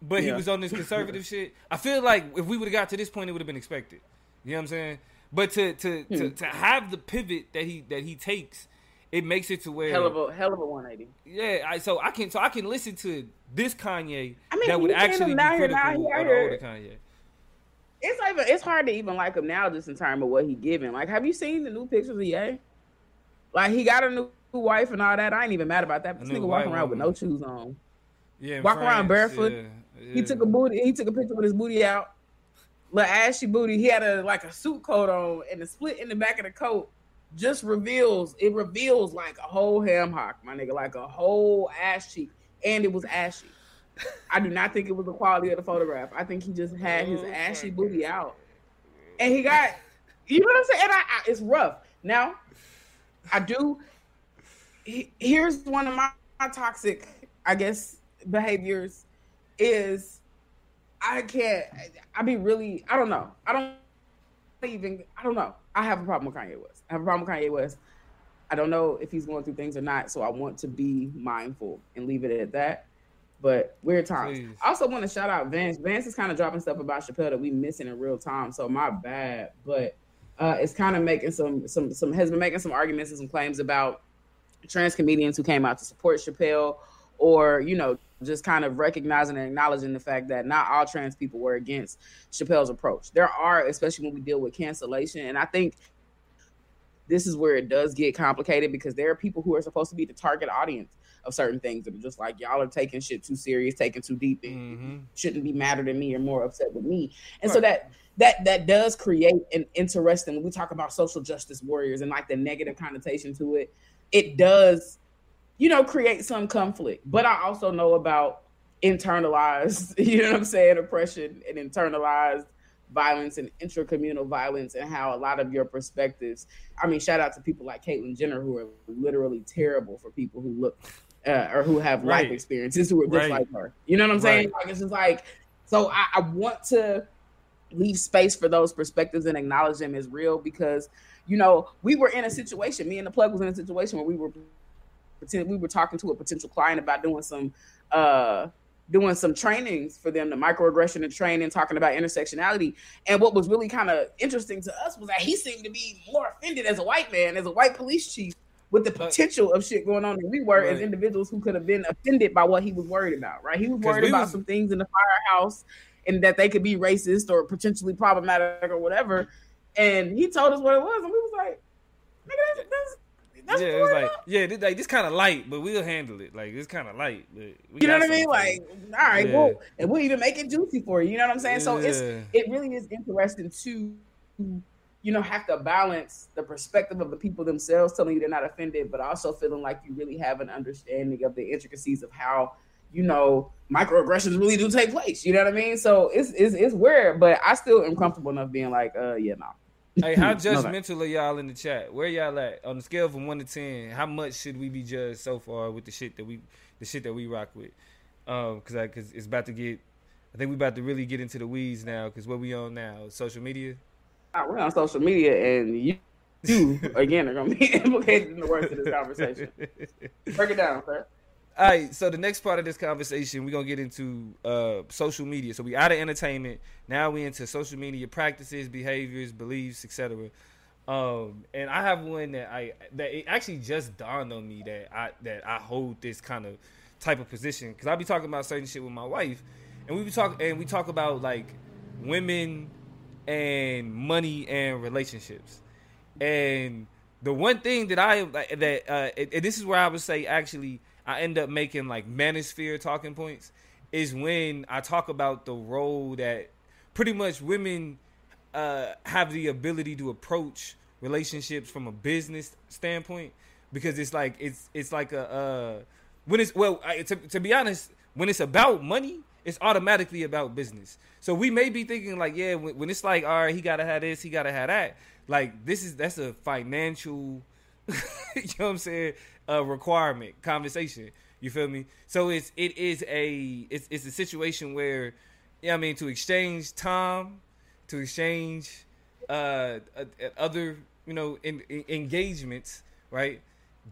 But yeah. he was on this conservative shit. I feel like if we would have got to this point, it would have been expected. You know what I'm saying? But to to, hmm. to to have the pivot that he that he takes, it makes it to where hell of a hell of a 180. Yeah, I, so I can so I can listen to this Kanye I mean, that would actually be critical of the older Kanye. It's like it's hard to even like him now, just in terms of what he giving. Like, have you seen the new pictures of Ye? Like, he got a new wife and all that. I ain't even mad about that. This nigga walking around woman. with no shoes on. Yeah, walking around barefoot. Yeah, yeah. He took a booty. He took a picture with his booty out little ashy booty. He had a like a suit coat on, and the split in the back of the coat just reveals it reveals like a whole ham hock, my nigga, like a whole ass cheek, and it was ashy. I do not think it was the quality of the photograph. I think he just had his oh, ashy booty out, and he got, you know what I'm saying? And I, I, it's rough. Now, I do. He, here's one of my, my toxic, I guess, behaviors is I can't. I be really. I don't know. I don't even. I don't know. I have a problem with Kanye West. I have a problem with Kanye West. I don't know if he's going through things or not, so I want to be mindful and leave it at that. But weird times. I also want to shout out Vance. Vance is kind of dropping stuff about Chappelle that we missing in real time, so my bad. But uh, it's kind of making some some some has been making some arguments and some claims about trans comedians who came out to support Chappelle, or you know just kind of recognizing and acknowledging the fact that not all trans people were against Chappelle's approach. There are, especially when we deal with cancellation, and I think this is where it does get complicated because there are people who are supposed to be the target audience of certain things that are just like y'all are taking shit too serious, taking too deep, and mm-hmm. shouldn't be madder than me or more upset with me. And right. so that that that does create an interesting when we talk about social justice warriors and like the negative connotation to it. It does you know, create some conflict. But I also know about internalized, you know what I'm saying, oppression and internalized violence and intracommunal violence and how a lot of your perspectives. I mean, shout out to people like Caitlyn Jenner who are literally terrible for people who look uh, or who have right. life experiences who are just right. like her. You know what I'm saying? Right. Like it's just like so I, I want to leave space for those perspectives and acknowledge them as real because you know we were in a situation. Me and the plug was in a situation where we were pretending we were talking to a potential client about doing some uh doing some trainings for them, the microaggression and training, talking about intersectionality. And what was really kind of interesting to us was that he seemed to be more offended as a white man, as a white police chief, with the potential of shit going on that we were right. as individuals who could have been offended by what he was worried about, right? He was worried about was... some things in the firehouse and that they could be racist or potentially problematic or whatever. And he told us what it was, and we was like, nigga, that's, that's that's yeah, it was like yeah, this, like this kind of light, but we'll handle it. Like it's kind of light, but you know what I mean. Like all right, yeah. well, and we'll even make it juicy for you. You know what I'm saying? Yeah. So it's it really is interesting to you know have to balance the perspective of the people themselves telling you they're not offended, but also feeling like you really have an understanding of the intricacies of how you know microaggressions really do take place. You know what I mean? So it's it's, it's weird, but I still am comfortable enough being like, uh, yeah, no. Nah hey, how judgmental are y'all in the chat? Where y'all at on the scale from one to ten? How much should we be judged so far with the shit that we, the shit that we rock with? Um, cause I, cause it's about to get. I think we about to really get into the weeds now. Cause what we on now? Social media. Right, we're on social media, and you, you again are gonna be implicated in the words of this conversation. Break it down, sir. All right, so the next part of this conversation, we're gonna get into uh, social media. So we out of entertainment, now we into social media practices, behaviors, beliefs, etc. Um, and I have one that I that it actually just dawned on me that I that I hold this kind of type of position because I be talking about certain shit with my wife, and we be talk and we talk about like women and money and relationships, and the one thing that I that uh, and this is where I would say actually I end up making like manosphere talking points is when I talk about the role that pretty much women uh, have the ability to approach relationships from a business standpoint because it's like it's it's like a uh, when it's well I, to, to be honest when it's about money it's automatically about business. So we may be thinking like yeah when, when it's like all right he gotta have this he gotta have that. Like this is that's a financial you know what I'm saying a requirement conversation. You feel me? So it's it is a it's it's a situation where yeah, I mean to exchange time, to exchange uh, uh other you know in, in engagements, right?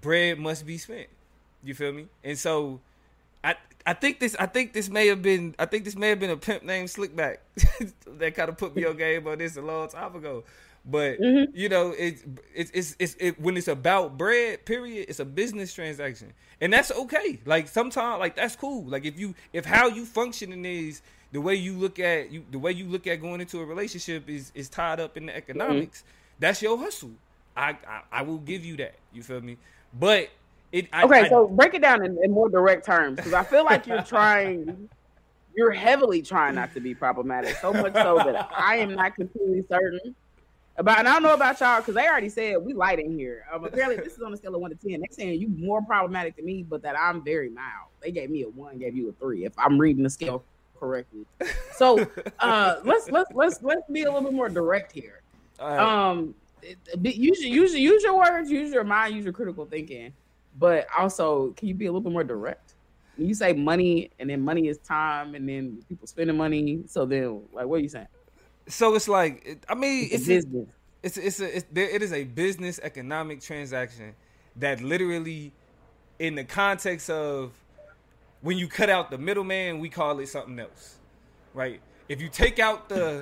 Bread must be spent. You feel me? And so I I think this I think this may have been I think this may have been a pimp named Slickback that kind of put me on game on this a long time ago. But mm-hmm. you know, it's it's it's, it's it, when it's about bread. Period. It's a business transaction, and that's okay. Like sometimes, like that's cool. Like if you if how you functioning is the way you look at you the way you look at going into a relationship is is tied up in the economics. Mm-hmm. That's your hustle. I, I, I will give you that. You feel me? But it. I, okay, I, so break it down in, in more direct terms because I feel like you're trying. You're heavily trying not to be problematic, so much so that I am not completely certain about. And I don't know about y'all because they already said we light in here. Um, apparently, this is on a scale of one to ten. They're saying you more problematic than me, but that I'm very mild. They gave me a one, gave you a three. If I'm reading the scale correctly, so uh, let's let's let's let's be a little bit more direct here. Right. Um, use use use your words, use your mind, use your critical thinking, but also can you be a little bit more direct? When you say money, and then money is time, and then people spending money. So then, like, what are you saying? So it's like, I mean, it's, it's. A, it's it's a it's, there, it is a business economic transaction that literally, in the context of when you cut out the middleman, we call it something else, right? If you take out the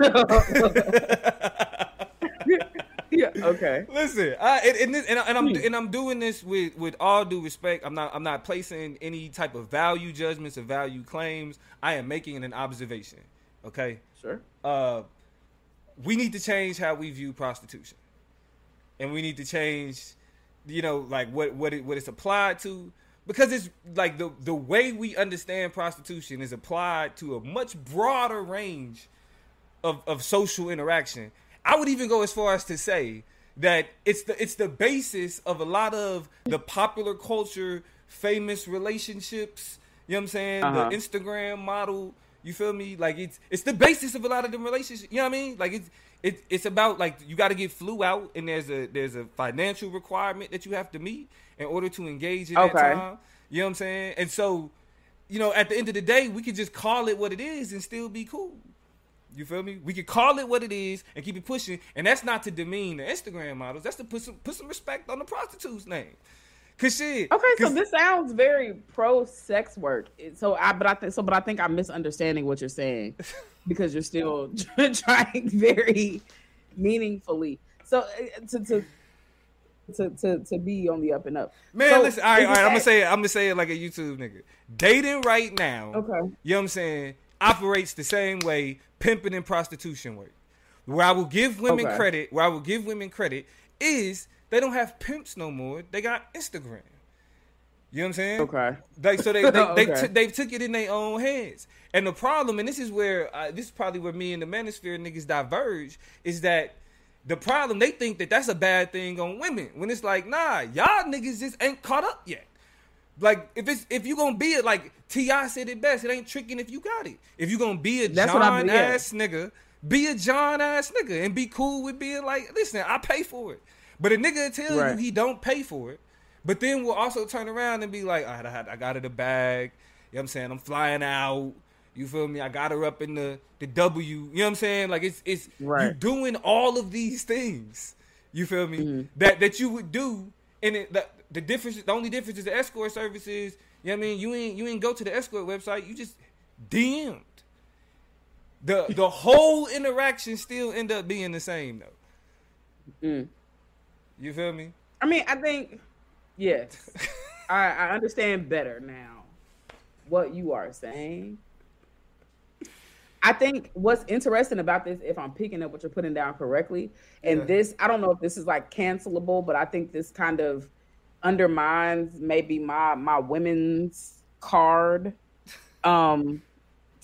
yeah. Okay. Listen, I, and, and, and, I'm hmm. and I'm doing this with with all due respect. I'm not I'm not placing any type of value judgments or value claims. I am making an observation. Okay. Sure. Uh, we need to change how we view prostitution, and we need to change, you know, like what what it what it's applied to. Because it's like the the way we understand prostitution is applied to a much broader range of, of social interaction I would even go as far as to say that it's the it's the basis of a lot of the popular culture, famous relationships. You know what I'm saying? Uh-huh. The Instagram model. You feel me? Like it's it's the basis of a lot of them relationships. You know what I mean? Like it's it, it's about like you got to get flew out, and there's a there's a financial requirement that you have to meet in order to engage in okay. that time. You know what I'm saying? And so, you know, at the end of the day, we can just call it what it is and still be cool. You feel me? We can call it what it is and keep it pushing, and that's not to demean the Instagram models. That's to put some put some respect on the prostitute's name. Cause shit. Okay, so this sounds very pro sex work. So I, but I think so, but I think I'm misunderstanding what you're saying because you're still trying very meaningfully. So uh, to to to to, to be on the up and up. Man, so, listen, all right, all right. I'm gonna say it. I'm gonna say it like a YouTube nigga. Dating right now. Okay. You know what I'm saying? Operates the same way pimping and prostitution work. Where I will give women okay. credit, where I will give women credit is they don't have pimps no more. They got Instagram. You know what I'm saying? Okay. Like so they they okay. they, t- they took it in their own hands. And the problem, and this is where uh, this is probably where me and the manosphere niggas diverge, is that the problem they think that that's a bad thing on women when it's like nah, y'all niggas just ain't caught up yet. Like if it's if you gonna be it, like T.I. said it best, it ain't tricking if you got it. If you gonna be a That's John ass nigga, be a John ass nigga and be cool with being like, listen, I pay for it. But a nigga tell right. you he don't pay for it, but then we'll also turn around and be like, I, I, I got it a bag. You know what I'm saying? I'm flying out. You feel me? I got her up in the the W. You know what I'm saying? Like it's it's right. you doing all of these things. You feel me? Mm-hmm. That that you would do, and it, the, the difference, the only difference is the escort services. You know what I mean? You ain't you ain't go to the escort website. You just DM'd. The the whole interaction still end up being the same though. Mm. You feel me? I mean, I think yes. I, I understand better now what you are saying. I think what's interesting about this, if I'm picking up what you're putting down correctly, and yeah. this, I don't know if this is like cancelable, but I think this kind of undermines maybe my my women's card um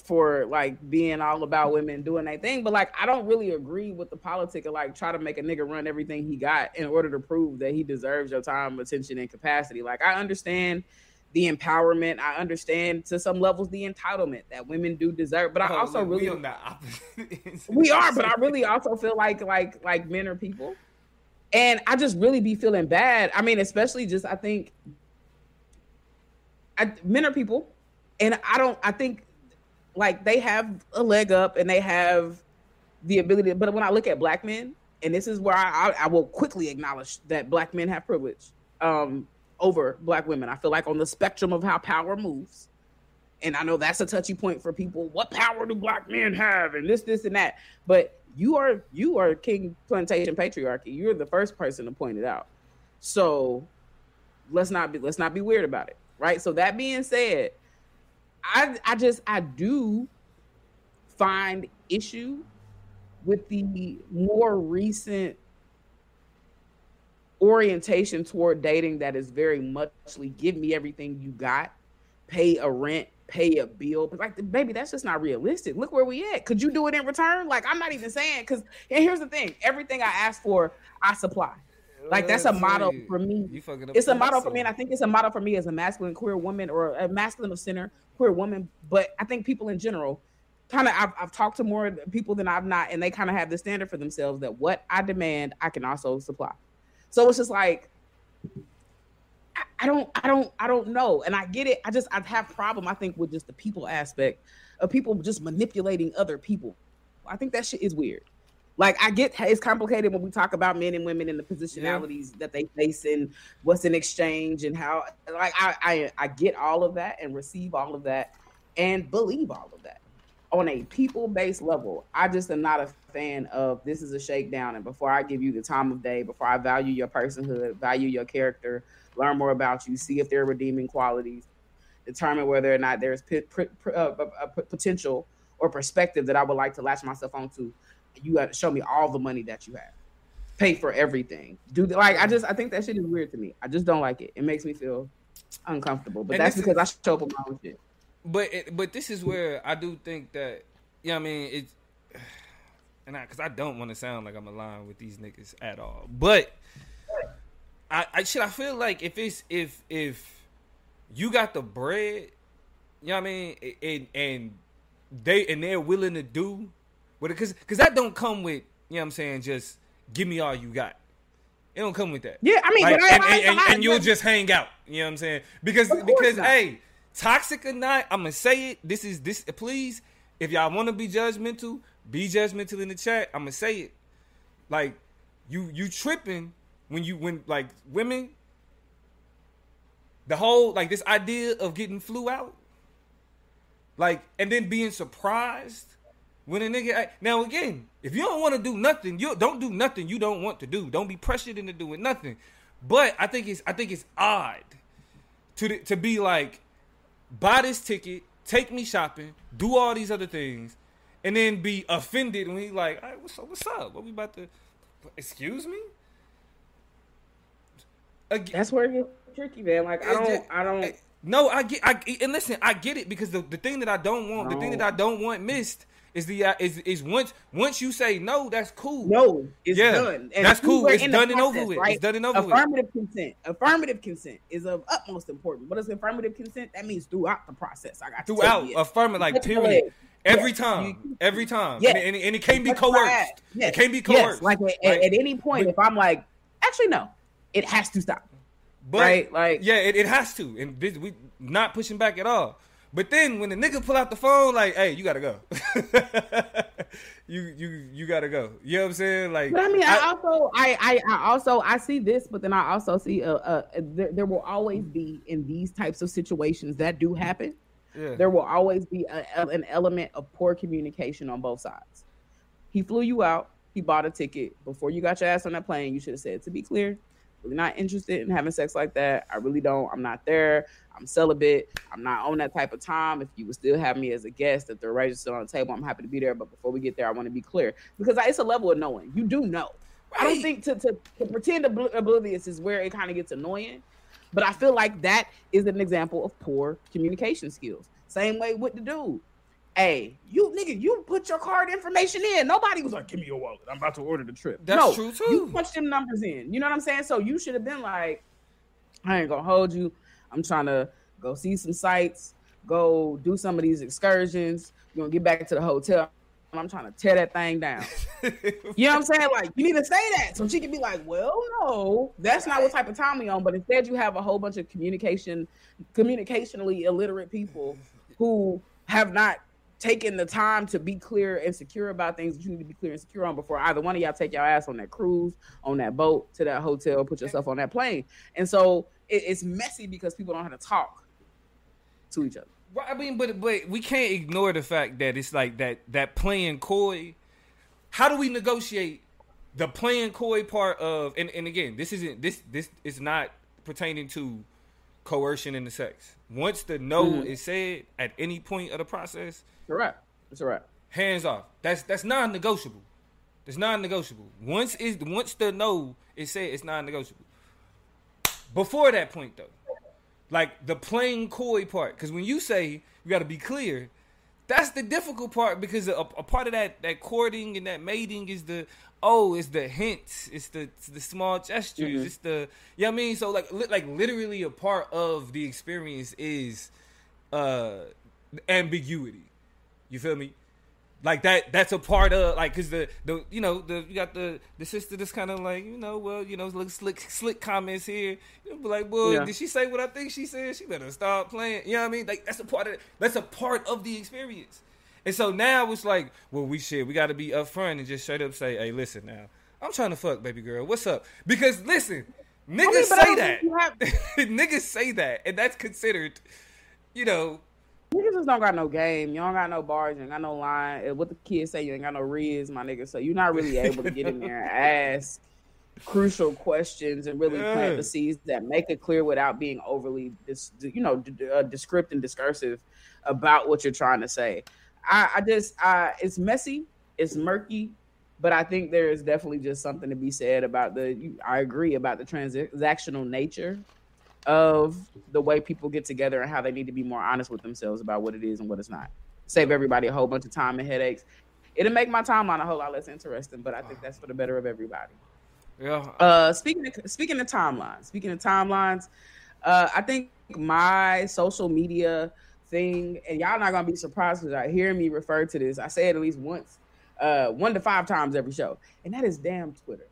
for like being all about women doing that thing but like i don't really agree with the politic of like try to make a nigga run everything he got in order to prove that he deserves your time attention and capacity like i understand the empowerment i understand to some levels the entitlement that women do deserve but i oh, also really we, we are but i really also feel like like like men are people and I just really be feeling bad. I mean, especially just I think I, men are people, and I don't. I think like they have a leg up and they have the ability. To, but when I look at black men, and this is where I, I, I will quickly acknowledge that black men have privilege um, over black women. I feel like on the spectrum of how power moves, and I know that's a touchy point for people. What power do black men have? And this, this, and that. But you are you are king plantation patriarchy. You're the first person to point it out. So let's not be let's not be weird about it. Right. So that being said, I I just I do find issue with the more recent orientation toward dating that is very muchly give me everything you got, pay a rent, pay a bill. But like, baby, that's just not realistic. Look where we at. Could you do it in return? Like, I'm not even saying because. And here's the thing: everything I ask for, I supply. Like that's a model for me. It's a model for me, and I think it's a model for me as a masculine queer woman or a masculine of center queer woman. But I think people in general, kind of, I've, I've talked to more people than I've not, and they kind of have the standard for themselves that what I demand, I can also supply. So it's just like I don't, I don't, I don't know. And I get it. I just, I have problem. I think with just the people aspect of people just manipulating other people. I think that shit is weird. Like I get it's complicated when we talk about men and women and the positionalities yeah. that they face and what's in exchange and how. Like I, I, I get all of that and receive all of that and believe all of that on a people based level. I just am not a fan of this is a shakedown. And before I give you the time of day, before I value your personhood, value your character learn more about you, see if there are redeeming qualities, determine whether or not there's p- p- p- uh, potential or perspective that I would like to latch myself onto. You got to show me all the money that you have. Pay for everything. Do the, like I mm-hmm. just I think that shit is weird to me. I just don't like it. It makes me feel uncomfortable. But and that's because is, I show up with my own shit. But it, but this is where I do think that yeah, you know I mean it's and I because I don't want to sound like I'm aligned with these niggas at all. But I, I should I feel like if it's if if you got the bread, you know what I mean, and and they and they're willing to do because because that don't come with you know what I'm saying just give me all you got. It don't come with that. Yeah, I mean, like, and, and, and, and, you'll just hang out. You know what I'm saying? Because because not. hey, toxic or not, I'm gonna say it. This is this. Please, if y'all want to be judgmental, be judgmental in the chat. I'm gonna say it. Like you you tripping when you when like women the whole like this idea of getting flew out like and then being surprised when a nigga now again if you don't want to do nothing you don't do nothing you don't want to do don't be pressured into doing nothing but i think it's i think it's odd to to be like buy this ticket take me shopping do all these other things and then be offended when he like what's up what's up what we about to excuse me Again, That's where it gets tricky, man. Like I don't, I don't. No, I get, I and listen, I get it because the, the thing that I don't want, no. the thing that I don't want missed is the uh, is is once once you say no, that's cool. No, it's yeah, done. And that's cool. It's done process, and over with. Right? It's done and over affirmative with. consent. Affirmative consent is of utmost importance. What is affirmative consent? That means throughout the process. I got throughout affirmative, like period. Every yes. time, every time, yes. and, and, and it can't be coerced. Yes. It can't be coerced. Yes. Like at, at, at any point, if I'm like, actually no, it has to stop. But, right? Like yeah, it, it has to, and this, we not pushing back at all. But then when the nigga pull out the phone, like, hey, you gotta go. you you you gotta go. You know what I'm saying? Like, but I mean, I, I also I, I, I also I see this, but then I also see uh, uh there, there will always be in these types of situations that do happen. Yeah. There will always be a, an element of poor communication on both sides. He flew you out. He bought a ticket before you got your ass on that plane. You should have said, "To be clear, really not interested in having sex like that. I really don't. I'm not there. I'm celibate. I'm not on that type of time. If you would still have me as a guest, if the are still on the table, I'm happy to be there. But before we get there, I want to be clear because it's a level of knowing. You do know. Right. I don't think to, to, to pretend oblivious is where it kind of gets annoying. But I feel like that is an example of poor communication skills. Same way with the dude hey, you nigga, you put your card information in. Nobody was like, give me your wallet. I'm about to order the trip. That's no, true too. You punch them numbers in. You know what I'm saying? So you should have been like, I ain't gonna hold you. I'm trying to go see some sights, go do some of these excursions. You're gonna get back to the hotel. And I'm trying to tear that thing down. you know what I'm saying? Like, you need to say that so she can be like, well, no, that's not what type of time we on. But instead, you have a whole bunch of communication, communicationally illiterate people who have not taking the time to be clear and secure about things that you need to be clear and secure on before either one of y'all take your ass on that cruise, on that boat, to that hotel, put yourself on that plane. And so it, it's messy because people don't have to talk to each other. Well, I mean, but but we can't ignore the fact that it's like that that playing coy. How do we negotiate the playing coy part of? And, and again, this isn't this this is not pertaining to coercion in the sex. Once the no mm-hmm. is said at any point of the process, correct. That's right. Hands off. That's that's non-negotiable. It's non-negotiable. Once is once the no is said, it's non-negotiable. Before that point, though, like the plain coy part, because when you say you got to be clear, that's the difficult part because a, a, part of that that courting and that mating is the oh, it's the hints, it's the it's the small gestures, mm-hmm. it's the. You know what I mean, so like li- like literally a part of the experience is uh ambiguity. You feel me? Like that that's a part of like because the the you know the you got the the sister that's kind of like you know well you know look slick slick comments here. You be like well yeah. did she say what I think she said? She better stop playing. You know what I mean? Like that's a part of that's a part of the experience. And so now it's like well we should we got to be upfront and just straight up say hey listen now I'm trying to fuck baby girl. What's up because listen niggas I mean, say that. have- niggas say that and that's considered you know Niggas just don't got no game. You don't got no bars. You ain't got no line. What the kids say, you ain't got no rizz, my nigga. So you're not really able to get in there and ask crucial questions and really yeah. plant the seeds that make it clear without being overly, dis, you know, d- uh, descriptive and discursive about what you're trying to say. I, I just, I, it's messy, it's murky, but I think there is definitely just something to be said about the. I agree about the transactional nature of the way people get together and how they need to be more honest with themselves about what it is and what it's not. Save everybody a whole bunch of time and headaches. It'll make my timeline a whole lot less interesting, but I think that's for the better of everybody. Yeah. Uh, speaking of speaking of timelines, speaking of timelines, uh, I think my social media thing, and y'all not gonna be surprised because I hear me refer to this. I say it at least once, uh, one to five times every show, and that is damn Twitter.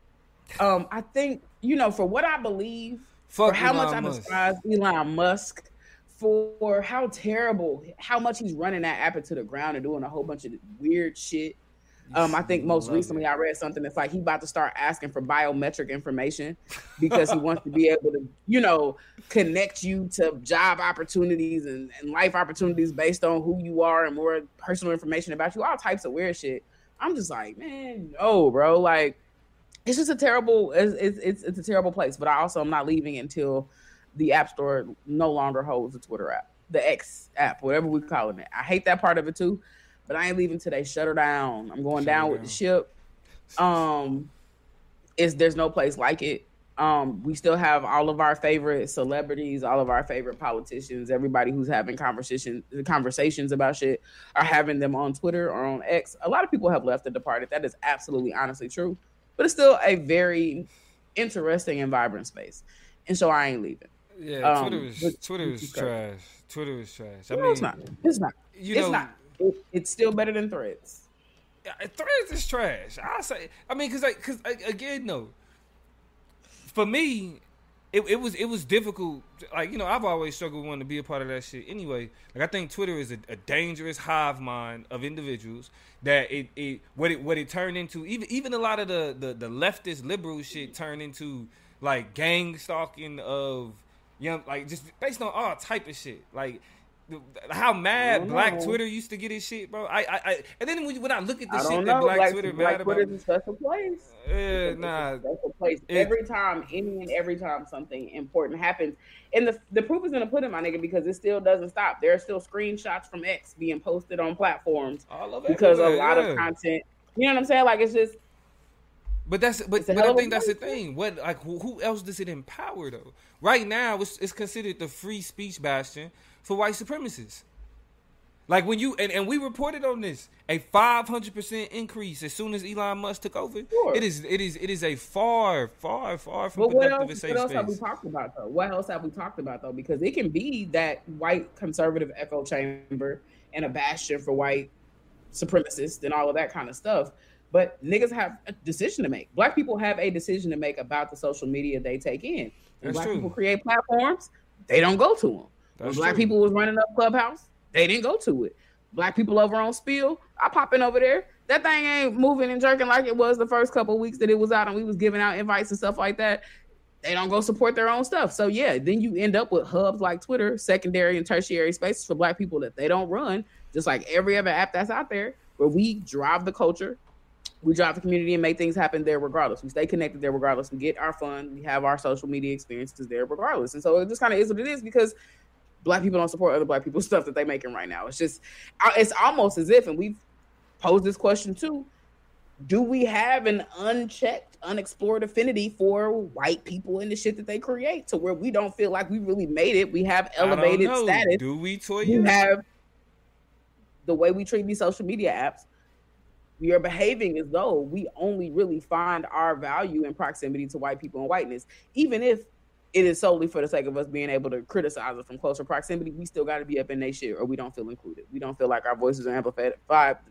Um, I think you know for what I believe Fuck for how Elon much I despise Elon Musk, for how terrible, how much he's running that app into the ground and doing a whole bunch of weird shit. Um, I think most recently it. I read something that's like he about to start asking for biometric information because he wants to be able to, you know, connect you to job opportunities and, and life opportunities based on who you are and more personal information about you, all types of weird shit. I'm just like, man, no, bro. Like, it's just a terrible it's, it's it's a terrible place but i also am not leaving until the app store no longer holds the twitter app the x app whatever we call it. I hate that part of it too but i ain't leaving today shut her down. I'm going shut down with down. the ship. Um is there's no place like it. Um we still have all of our favorite celebrities all of our favorite politicians. Everybody who's having conversation conversations about shit are having them on twitter or on x. A lot of people have left and departed. That is absolutely honestly true but it's still a very interesting and vibrant space. And so I ain't leaving. Yeah, um, Twitter is Twitter is trash. Twitter is trash. I no, mean, it's not. It's not. You it's know, not. It, it's still better than Threads. Threads is trash. I say. I mean, because like, because again, no. For me, it, it was it was difficult. Like you know, I've always struggled wanting to be a part of that shit. Anyway, like I think Twitter is a, a, dangerous hive mind of individuals that it, it what it what it turned into. Even even a lot of the the, the leftist liberal shit turned into like gang stalking of young like just based on all type of shit. Like how mad Black know. Twitter used to get his shit, bro. I, I, I and then when, when I look at the I shit that Black, Black Twitter Black Twitter's about, a special place. Uh, yeah, nah, special place. It, every time, any and every time something important happens, and the the proof is gonna put it, my nigga, because it still doesn't stop. There are still screenshots from X being posted on platforms because a lot yeah. of content. You know what I'm saying? Like it's just. But that's but, but I think that's the thing. What like who, who else does it empower though? Right now, it's, it's considered the free speech bastion for white supremacists. Like when you and, and we reported on this, a five hundred percent increase as soon as Elon Musk took over. Sure. It is it is it is a far, far, far from but productive what else, what else have we talked about though? What else have we talked about though? Because it can be that white conservative echo chamber and a bastion for white supremacists and all of that kind of stuff. But niggas have a decision to make. Black people have a decision to make about the social media they take in. When black true. people create platforms, they don't go to them. That's when black true. people was running up Clubhouse, they didn't go to it. Black people over on Spill, I pop in over there. That thing ain't moving and jerking like it was the first couple weeks that it was out, and we was giving out invites and stuff like that. they don't go support their own stuff. So yeah, then you end up with hubs like Twitter, secondary and tertiary spaces for black people that they don't run, just like every other app that's out there, where we drive the culture, we drive the community and make things happen there regardless. We stay connected there regardless. We get our fun, we have our social media experiences there regardless. And so it just kind of is what it is because black people don't support other black people's stuff that they're making right now. It's just it's almost as if, and we've posed this question too do we have an unchecked, unexplored affinity for white people and the shit that they create to where we don't feel like we really made it? We have elevated status. Do we, Toya? We have the way we treat these social media apps. We are behaving as though we only really find our value in proximity to white people and whiteness, even if it is solely for the sake of us being able to criticize it from closer proximity. We still got to be up in their shit, or we don't feel included. We don't feel like our voices are amplified.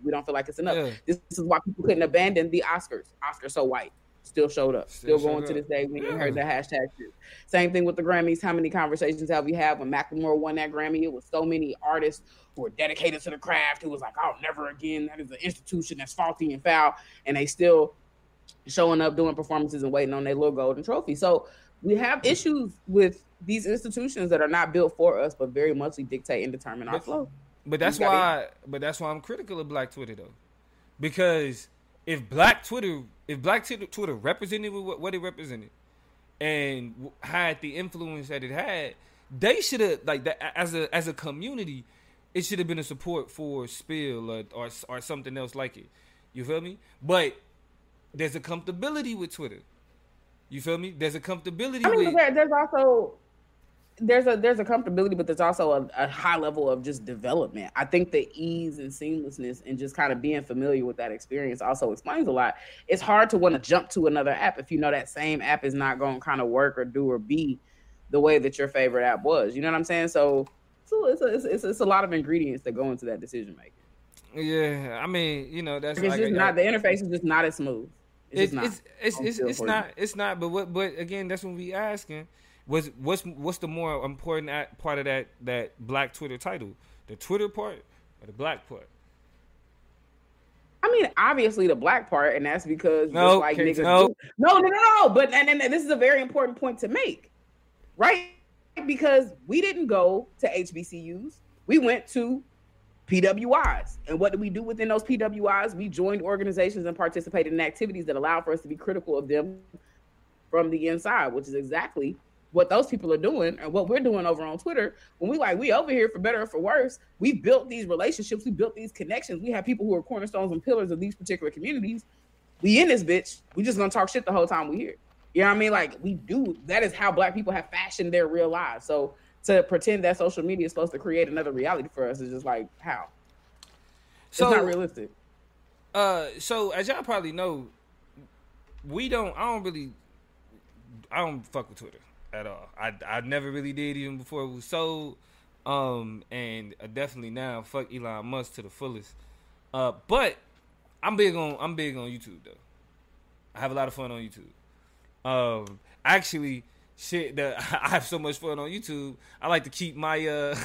We don't feel like it's enough. Yeah. This, this, is why people couldn't abandon the Oscars. Oscars so white. Still showed up. Still, still going to this day. We yeah. heard the hashtag shit. Same thing with the Grammys. How many conversations have we had when Macklemore won that Grammy? It was so many artists who were dedicated to the craft who was like, "Oh, never again. That is an institution that's faulty and foul," and they still showing up doing performances and waiting on their little golden trophy. So we have issues with these institutions that are not built for us, but very much dictate and determine our flow. But that's why. But that's why I'm critical of Black Twitter though, because if Black Twitter, if Black Twitter represented what it represented, and had the influence that it had, they should have like that as a as a community. It should have been a support for Spill or, or or something else like it. You feel me? But there's a comfortability with Twitter. You feel me? There's a comfortability. I mean, with... there, there's also there's a there's a comfortability, but there's also a, a, high level of just development. I think the ease and seamlessness and just kind of being familiar with that experience also explains a lot. It's hard to want to jump to another app if you know that same app is not going to kind of work or do or be the way that your favorite app was. You know what I'm saying? So, so it's, a, it's, it's, it's a lot of ingredients that go into that decision making. Yeah, I mean, you know, that's it's like, just not the interface is just not as smooth. It's, it's, it's, it's, it's, it's not it's not but what but again that's what we asking was what's what's the more important part of that that black Twitter title the Twitter part or the black part I mean, obviously the black part, and that's because no, like niggas no. no, no, no, no. But and, and this is a very important point to make, right? Because we didn't go to HBCUs, we went to PWIs. And what do we do within those PWIs? We joined organizations and participated in activities that allow for us to be critical of them from the inside, which is exactly what those people are doing and what we're doing over on Twitter. When we like, we over here for better or for worse, we built these relationships, we built these connections. We have people who are cornerstones and pillars of these particular communities. We in this bitch. We just gonna talk shit the whole time we here. You know what I mean? Like we do. That is how black people have fashioned their real lives. So to pretend that social media is supposed to create another reality for us is just like how. So, it's not realistic. Uh, so as y'all probably know, we don't. I don't really. I don't fuck with Twitter at all. I I never really did even before it was sold. Um, and definitely now fuck Elon Musk to the fullest. Uh, but I'm big on I'm big on YouTube though. I have a lot of fun on YouTube. Um, actually shit that I have so much fun on YouTube. I like to keep my uh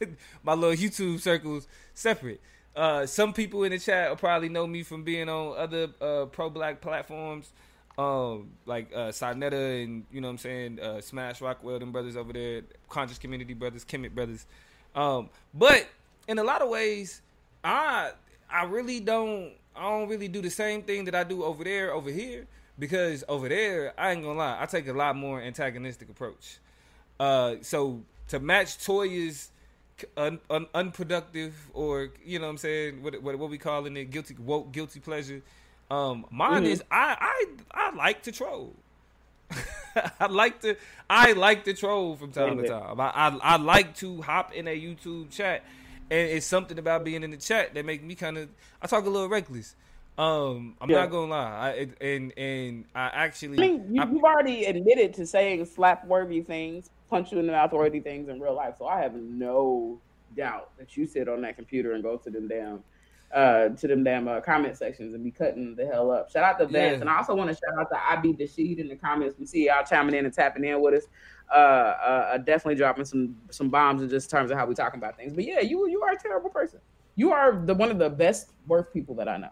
my little YouTube circles separate. Uh, some people in the chat will probably know me from being on other uh, pro black platforms, um, like uh, Sarnetta and you know what I'm saying, uh, Smash Rockwell and brothers over there, Conscious Community Brothers, Kemet Brothers. Um, but in a lot of ways, I I really don't I don't really do the same thing that I do over there over here because over there, I ain't gonna lie, I take a lot more antagonistic approach. Uh, so to match Toya's un, un, unproductive or you know what I'm saying, what what, what we calling it, guilty woke guilty pleasure. Um, mine mm-hmm. is I I I like to troll. I like to I like to troll from time to time. I, I, I like to hop in a YouTube chat, and it's something about being in the chat that make me kind of I talk a little reckless. Um, I'm yeah. not gonna lie, I, and and I actually. I mean, you, have already admitted to saying slap worthy things, punch you in the mouth worthy things in real life, so I have no doubt that you sit on that computer and go to them damn, uh, to them damn uh, comment sections and be cutting the hell up. Shout out to Vance, yeah. and I also want to shout out to I be the sheet in the comments. We see y'all chiming in and tapping in with us. Uh, uh, uh, definitely dropping some some bombs in just terms of how we talking about things. But yeah, you you are a terrible person. You are the one of the best worst people that I know.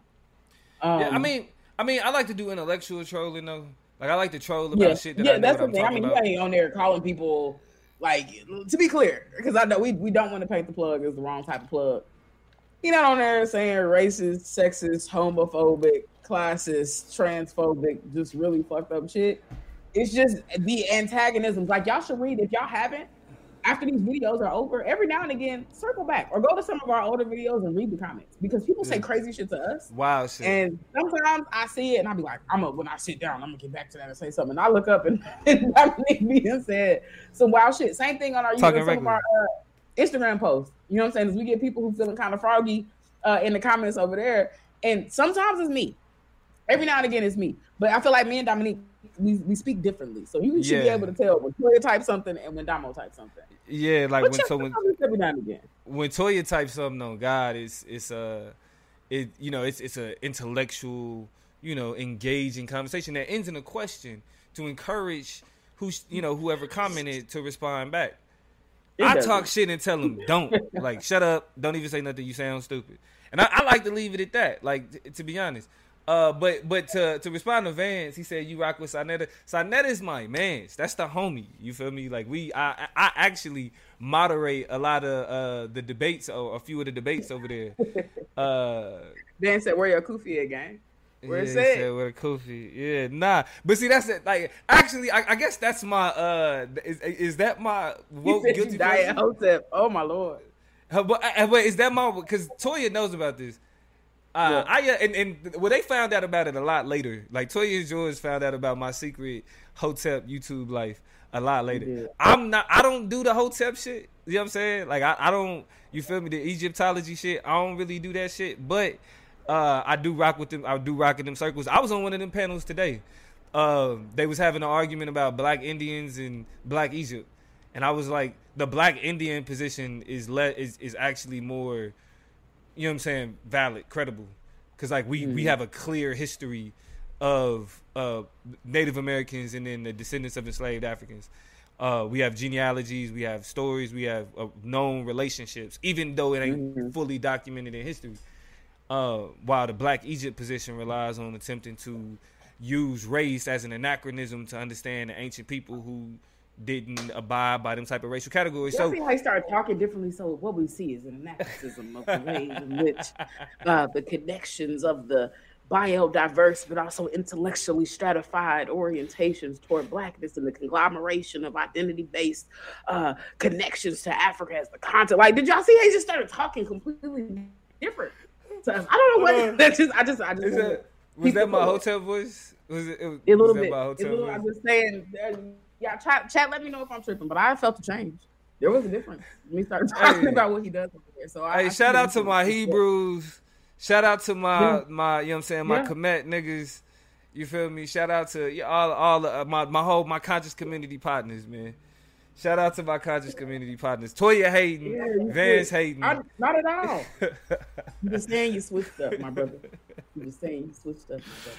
Um, yeah, I um, mean, I mean, I like to do intellectual trolling though. Like I like to troll about yeah. shit. That yeah, I know that's what the thing. I mean, about. you ain't on there calling people like to be clear, because I know we, we don't want to paint the plug as the wrong type of plug. You're not on there saying racist, sexist, homophobic, classist, transphobic, just really fucked up shit. It's just the antagonisms. Like y'all should read if y'all haven't. After these videos are over, every now and again, circle back or go to some of our older videos and read the comments because people say Yeah. crazy shit to us. Wow, shit. And sometimes I see it and I'll be like, I'm gonna when I sit down, I'm gonna get back to that and say something. And I look up and, and Dominique being said some wild shit. Same thing on our, Talking some of our uh, Instagram posts. You know what I'm saying? Is we get people who feeling kind of froggy uh, in the comments over there. And sometimes it's me. Every now and again it's me. But I feel like me and Dominique we, we speak differently. So you should be able to tell when Toya types something and when Damo types something. yeah, like But when the comments every now and again. when Toya types something on God, it's it's a it you know it's it's a intellectual you know engaging conversation that ends in a question to encourage who you know whoever commented to respond back. It I doesn't. talk shit and tell them don't like shut up, don't even say nothing. You sound stupid, and I, I like to leave it at that. Like t- to be honest. Uh, but but to to respond to Vance, he said you rock with Sonetta. Is my man. That's the homie. You feel me? Like we, I I actually moderate a lot of uh the debates or a few of the debates over there. Uh, Dan said, "Where your kufi at, gang?" Where yeah, it's he at. said with a kofi. Yeah, nah. But see, that's it. Like, actually, I, I guess that's my. uh Is, is that my woke guilty you die pleasure? at Hotep. Oh my lord. Uh, But, uh, but is that my because Toya knows about this? Uh, Yeah. I uh, and, and well, they found out about it a lot later. Like Toya and George found out about my secret Hotep YouTube life a lot later. did. I'm not. I don't do the Hotep shit. You know what I'm saying? Like I, I don't. You feel me? The Egyptology shit. I don't really do that shit. But uh, I do rock with them. I do rock in them circles. I was on one of them panels today. Uh, they was having an argument about black Indians and black Egypt, and I was like, the black Indian position is le- is is actually more, you know what I'm saying, valid, credible, because like we we have a clear history of uh, Native Americans and then the descendants of enslaved Africans. Uh, we have genealogies, we have stories, we have uh, known relationships, even though it ain't fully documented in history. Uh, while the Black Egypt position relies on attempting to use race as an anachronism to understand the ancient people who didn't abide by them type of racial categories. Y'all So see how he started talking differently. So what we see is an anachronism of the ways in which uh, the connections of the biodiverse, but also intellectually stratified orientations toward blackness and the conglomeration of identity-based uh, connections to Africa as the content. Like, did y'all see how he just started talking completely different? us? I don't know what Uh. That's just. I just. I just. that, was that my Hotep voice? Was it, it was, a little bit. my A Hotep little, voice? I'm just saying. Yeah, chat, chat. Let me know if I'm tripping, but I felt a change. There was a difference when we started talking Hey. about what he does over there. So I, Hey, I shout out to my. Hebrews. Shout out to my Yeah. my you know what I'm saying my Yeah. Kemet niggas. You feel me? Shout out to all all uh, my my whole my conscious community partners, man. Shout out to my conscious community partners. Toya Hayden, Yeah, Vance did. Hayden. I, not at all. You just saying you switched up, my brother. You just saying you switched up, my brother.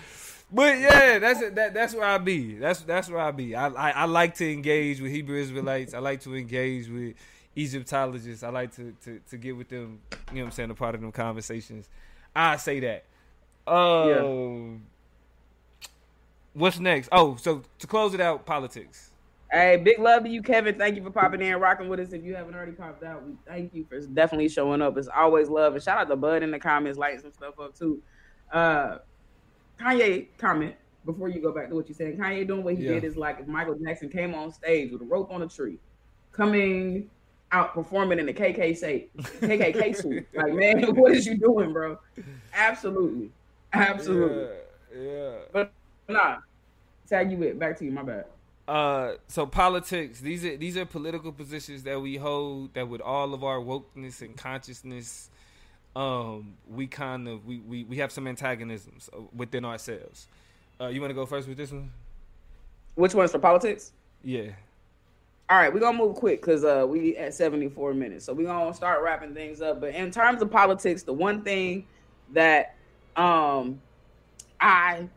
But yeah, that's it. That, that's where I be. That's that's where I be. I, I I like to engage with Hebrew Israelites. I like to engage with Egyptologists. I like to, to, to get with them. You know what I'm saying? A part of them conversations. I say that. Um, what's next? Oh, so to close it out, politics. Hey, big love to you, Kevin. Thank you for popping in, rocking with us. If you haven't already popped out, we thank you for definitely showing up. It's always love. And shout out to Bud in the comments, lighting some stuff up too. Uh, Kanye comment before you go back to what you said. Kanye doing what he Yeah. did is like if Michael Jackson came on stage with a rope on a tree, coming out performing in the KK say, KKK suit. Like, man, what is you doing, bro? Absolutely, absolutely. Yeah. yeah. But nah, tag you it. Back to you. My bad. Uh, so politics. These are these are political positions that we hold. That with all of our wokeness and consciousness, um, we kind of we we, we have some antagonisms uh, within ourselves. Uh, you want to go first with this one? Which one's for politics? Yeah. All right, we're gonna move quick because uh we at 74 minutes. So we're gonna start wrapping things up. But in terms of politics, the one thing that um I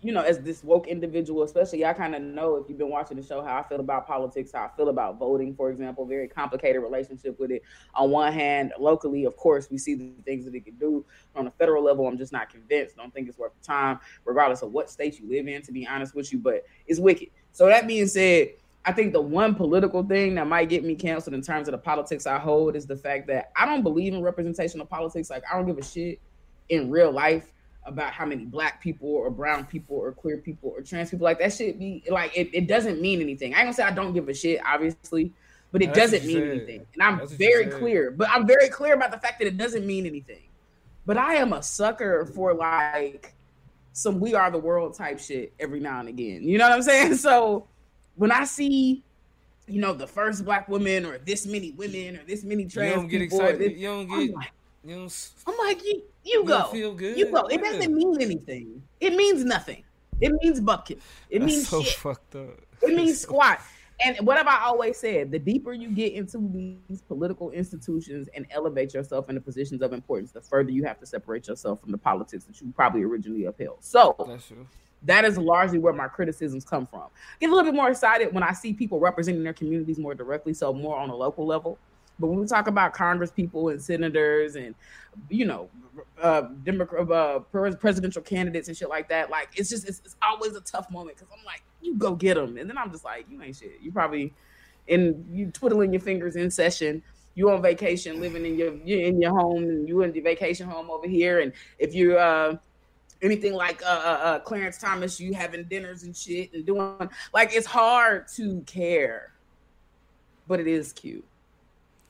you know, as this woke individual, especially, I kind of know if you've been watching the show how I feel about politics, how I feel about voting, for example, very complicated relationship with it. On one hand, locally, of course, we see the things that it can do. On a federal level, I'm just not convinced. Don't think it's worth the time, regardless of what state you live in, to be honest with you. But it's wicked. So that being said, I think the one political thing that might get me canceled in terms of the politics I hold is the fact that I don't believe in representational politics. Like I don't give a shit in real life about how many black people or brown people or queer people or trans people like that shit be like it, it doesn't mean anything. I ain't gonna say I don't give a shit, obviously, but it doesn't mean said. anything. And I'm very clear, but I'm very clear about the fact that it doesn't mean anything. But I am a sucker for like some we are the world type shit every now and again. You know what I'm saying? So when I see you know, the first black woman or this many women or this many trans you don't get people, excited. This, you don't get. I'm like, you don't, I'm like you. You, go. Feel good. You go. It doesn't mean anything. It means nothing. It means bucket. It That's means so shit. fucked up. It means squat. And what have I always said? The deeper you get into these political institutions and elevate yourself into positions of importance, the further you have to separate yourself from the politics that you probably originally upheld. So that is largely where my criticisms come from. Get a little bit more excited when I see people representing their communities more directly, so more on a local level. But when we talk about Congress people and senators and you know uh, Democrat uh, presidential candidates and shit like that, like it's just it's, it's always a tough moment because I'm like, you go get them, and then I'm just like, you ain't shit. You probably and you twiddling your fingers in session. You on vacation, living in your you in your home, and you in the vacation home over here. And if you're uh, anything like uh, uh, uh, Clarence Thomas, you having dinners and shit and doing like it's hard to care, but it is cute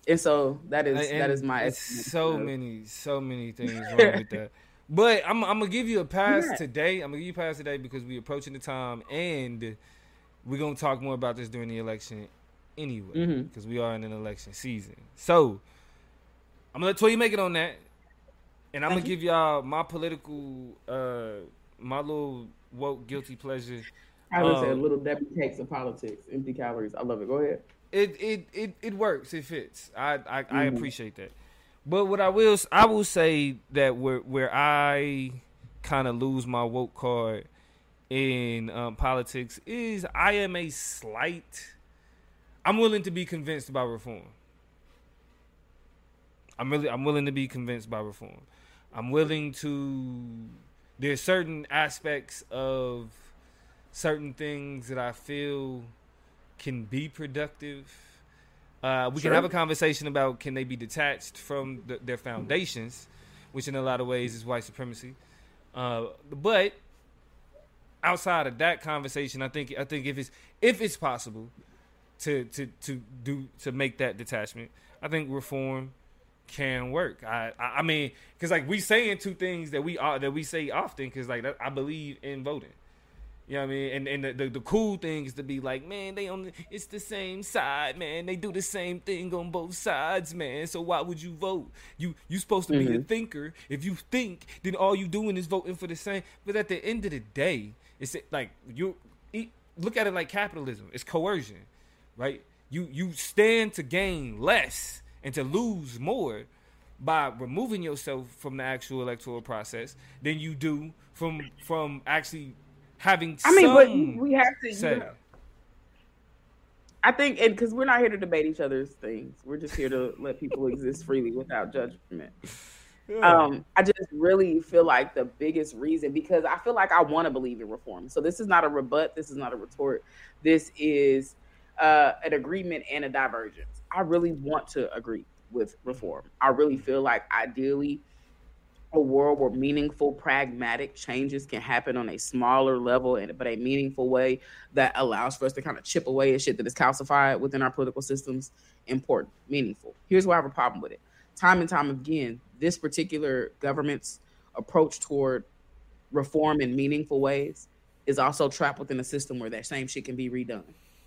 and so that is and that is my so many so many things wrong with that. But I'm I'm gonna give you a pass yeah. today. I'm gonna give you a pass today because we're approaching the time, and we're gonna talk more about this during the election anyway, because mm-hmm. we are in an election season. So I'm gonna let Toya make it on that, and I'm Thank gonna you. give y'all my political, uh my little woke guilty pleasure. I would um, say a little Debbie takes of politics, empty calories. I love it. Go ahead it it it, it works. It fits. I I, mm-hmm. I appreciate that. But what I will I will say that where where I kind of lose my woke card in um, politics is I am a slight. I'm willing to be convinced by reform. I'm really I'm willing to be convinced by reform. I'm willing to. There's certain aspects of certain things that I feel can be productive. Uh, we sure. can have a conversation about can they be detached from the, their foundations, which in a lot of ways is white supremacy. Uh, but outside of that conversation, I think I think if it's if it's possible to to to do to make that detachment, I think reform can work. I I, I mean, because like we saying two things that we are that we say often, because like I believe in voting. You know what I mean? And and the, the, the, cool thing is to be like, man, they on the, it's the same side, man. They do the same thing on both sides, man. So why would you vote? You you supposed to mm-hmm. be a thinker. If you think, then all you doing is voting for the same. But at the end of the day, it's like you look at it like capitalism. It's coercion, right? You you stand to gain less and to lose more by removing yourself from the actual electoral process than you do from from actually having. I mean, but we have to. Say. You know, I think, and because we're not here to debate each other's things, we're just here to let people exist freely without judgment. Yeah. Um, I just really feel like the biggest reason because I feel like I want to believe in reform. So this is not a rebut. This is not a retort. This is uh, an agreement and a divergence. I really want to agree with reform. I really feel like ideally a world where meaningful, pragmatic changes can happen on a smaller level, and but a meaningful way that allows for us to kind of chip away at shit that is calcified within our political systems. Important, meaningful. Here's why I have a problem with it. Time and time again, this particular government's approach toward reform in meaningful ways is also trapped within a system where that same shit can be redone.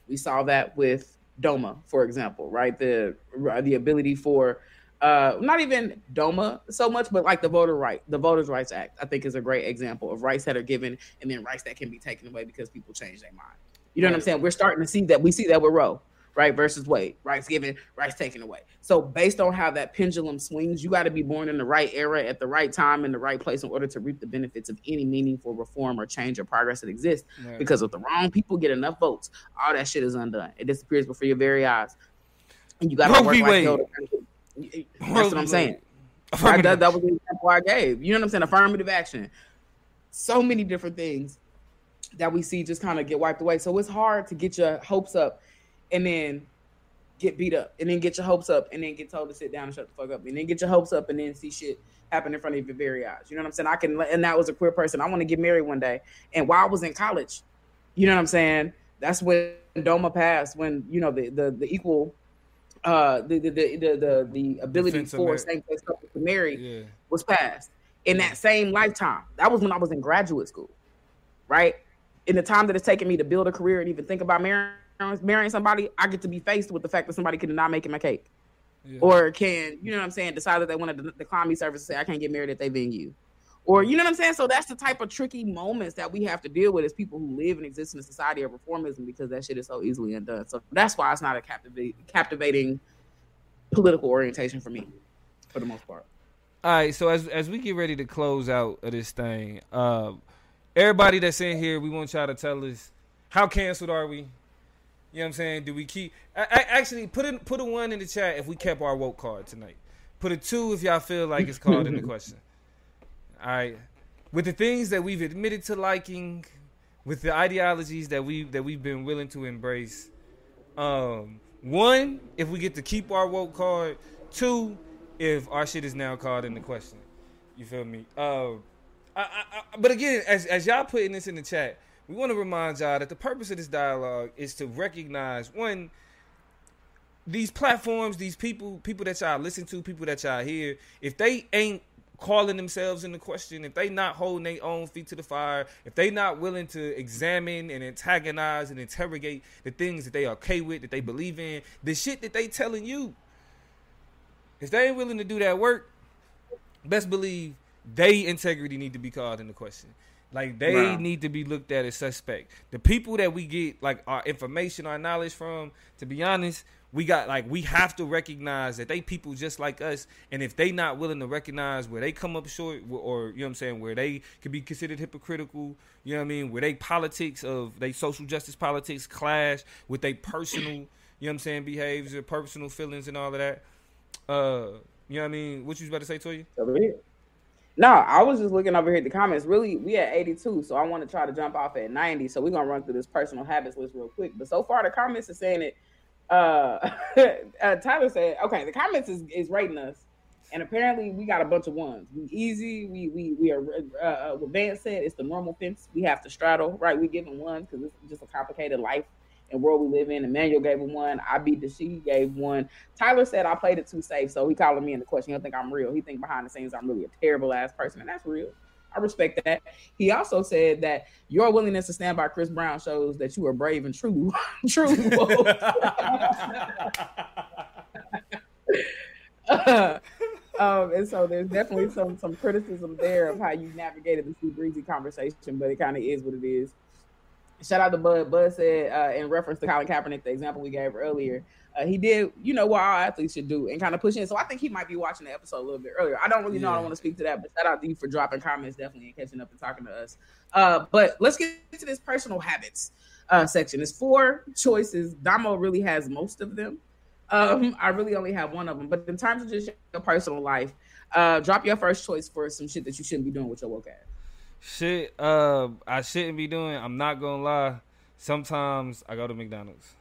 We saw that with DOMA, for example, right? The the ability for uh, not even DOMA so much, but like the voter right, the Voters' Rights Act, I think is a great example of rights that are given and then rights that can be taken away because people change their mind. You know right. what I'm saying? We're starting to see that. We see that with Roe. right? Versus wait, rights given, rights taken away. So based on how that pendulum swings, you got to be born in the right era at the right time in the right place in order to reap the benefits of any meaningful reform or change or progress that exists. Right. Because if the wrong people get enough votes, all that shit is undone. It disappears before your very eyes, and you got to work like. That's what I'm saying. I, that, that was the example I gave. You know what I'm saying? Affirmative action. So many different things that we see just kind of get wiped away. So it's hard to get your hopes up and then get beat up and then get your hopes up and then get told to sit down and shut the fuck up and then get your hopes up and then see shit happen in front of your very eyes. You know what I'm saying? I can, and that was a queer person. I want to get married one day. And while I was in college, you know what I'm saying? That's when DOMA passed, when, you know, the, the, the equal, uh, the, the, the, the, the ability Defense for same sex couples to marry yeah. was passed in that same lifetime. That was when I was in graduate school, right? In the time that it's taken me to build a career and even think about marrying marrying somebody, I get to be faced with the fact that somebody could not make my cake. Yeah. Or can, you know what I'm saying, decide that they want to decline me service and say, I can't get married at they venue. Or, you know what I'm saying? So that's the type of tricky moments that we have to deal with as people who live and exist in a society of reformism because that shit is so easily undone. So that's why it's not a captivating, captivating political orientation for me, for the most part. All right, so as as we get ready to close out of this thing, uh, everybody that's in here, we want y'all to tell us how canceled are we? You know what I'm saying? Do we keep? I, I, actually, put a put a one in the chat if we kept our woke card tonight. Put a two if y'all feel like it's called in the question. All right, with the things that we've admitted to liking, with the ideologies that we that we've been willing to embrace. Um, one, if we get to keep our woke card. Two, if our shit is now called into question. You feel me? Uh, I, I, but again, as as y'all putting this in the chat we want to remind y'all that the purpose of this dialogue is to recognize one these platforms, these people, people that y'all listen to, people that y'all hear, if they ain't calling themselves into question, if they not holding their own feet to the fire, if they not willing to examine and antagonize and interrogate the things that they are okay with, that they believe in, the shit that they telling you, if they ain't willing to do that work, best believe they integrity need to be called into question. Like they wow. need to be looked at as suspect. The people that we get like our information, our knowledge from, to be honest, we got like we have to recognize that they people just like us, and if they not willing to recognize where they come up short, or you know what I'm saying, where they could be considered hypocritical, you know what I mean, where they politics of they social justice politics clash with they personal, you know what I'm saying, behaviors, personal feelings, and all of that. Uh, you know what I mean? What you was about to say to you? No, I was just looking over here at the comments. Really, we at 82, so I want to try to jump off at 90. So we're gonna run through this personal habits list real quick. But so far, the comments are saying it. Uh, uh, Tyler said, "Okay, the comments is, is rating us, and apparently we got a bunch of ones. We easy. We we we are. Uh, uh, what Van said, it's the normal fence we have to straddle. Right? We giving ones because it's just a complicated life and world we live in. Emmanuel gave him one. I beat the she gave one. Tyler said I played it too safe, so he calling me in the question. He'll think I'm real. He think behind the scenes I'm really a terrible ass person, and that's real. I respect that. He also said that your willingness to stand by Chris Brown shows that you are brave and true. true. uh, um, and so there's definitely some some criticism there of how you navigated the Steve Breezy conversation, but it kind of is what it is. Shout out to Bud. Bud said uh, in reference to Colin Kaepernick, the example we gave earlier, uh, he did, you know, what all athletes should do and kind of push in. So I think he might be watching the episode a little bit earlier. I don't really know. I don't want to speak to that, but shout out to you for dropping comments, definitely, and catching up and talking to us. Uh, but let's get to this personal habits uh, section. It's four choices. Damo really has most of them. Um, I really only have one of them. But in terms of just your personal life, uh, drop your first choice for some shit that you shouldn't be doing with your woke ass. Shit, uh, I shouldn't be doing. I'm not gonna lie. Sometimes I go to McDonald's.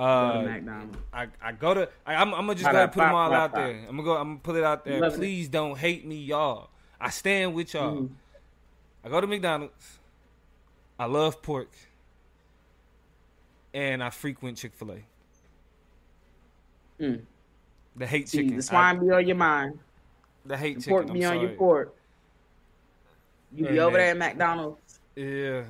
Uh, McDonald's. I, I go to. I, am I'm, gonna just go put them all out there. I'm gonna go. I'm gonna put it out there. Please it. don't hate me, y'all. I stand with y'all. Mm. I go to McDonald's. I love pork, and I frequent Chick Fil A. Mm. The hate See, chicken. The swine I, be on your mind. The hate the chicken. Pork be on your pork. You be over there at McDonald's. Yeah.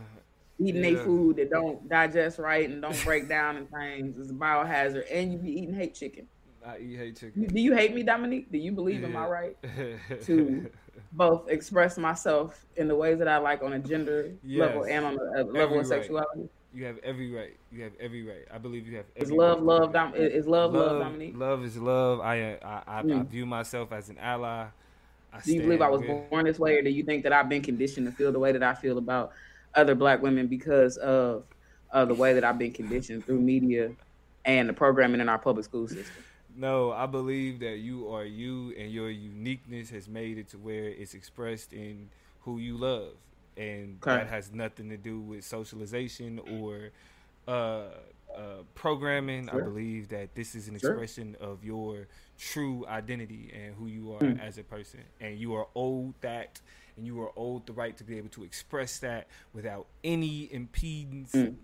Eating yeah. a food that don't digest right and don't break down and things. It's a biohazard. And you be eating hate chicken. I eat hate chicken. Do you hate me, Dominique? Do you believe yeah. in my right to both express myself in the ways that I like on a gender yeah. level and on a, level and of sexuality? You have every right. You have every right. I believe you have. Is love, right. love, dom- is love, love, love, Dominique? Love is love. I, I, I, mm. I view myself as an ally. I do you believe I was with... born this way, or do you think that I've been conditioned to feel the way that I feel about other black women because of uh, the way that I've been conditioned through media and the programming in our public school system? No, I believe that you are you, and your uniqueness has made it to where it's expressed in who you love, and okay. that has nothing to do with socialization or uh, uh, programming. Sure. I believe that this is an expression sure. of your true identity and who you are mm. as a person, and you are owed that, and you are owed the right to be able to express that without any impedance. Mm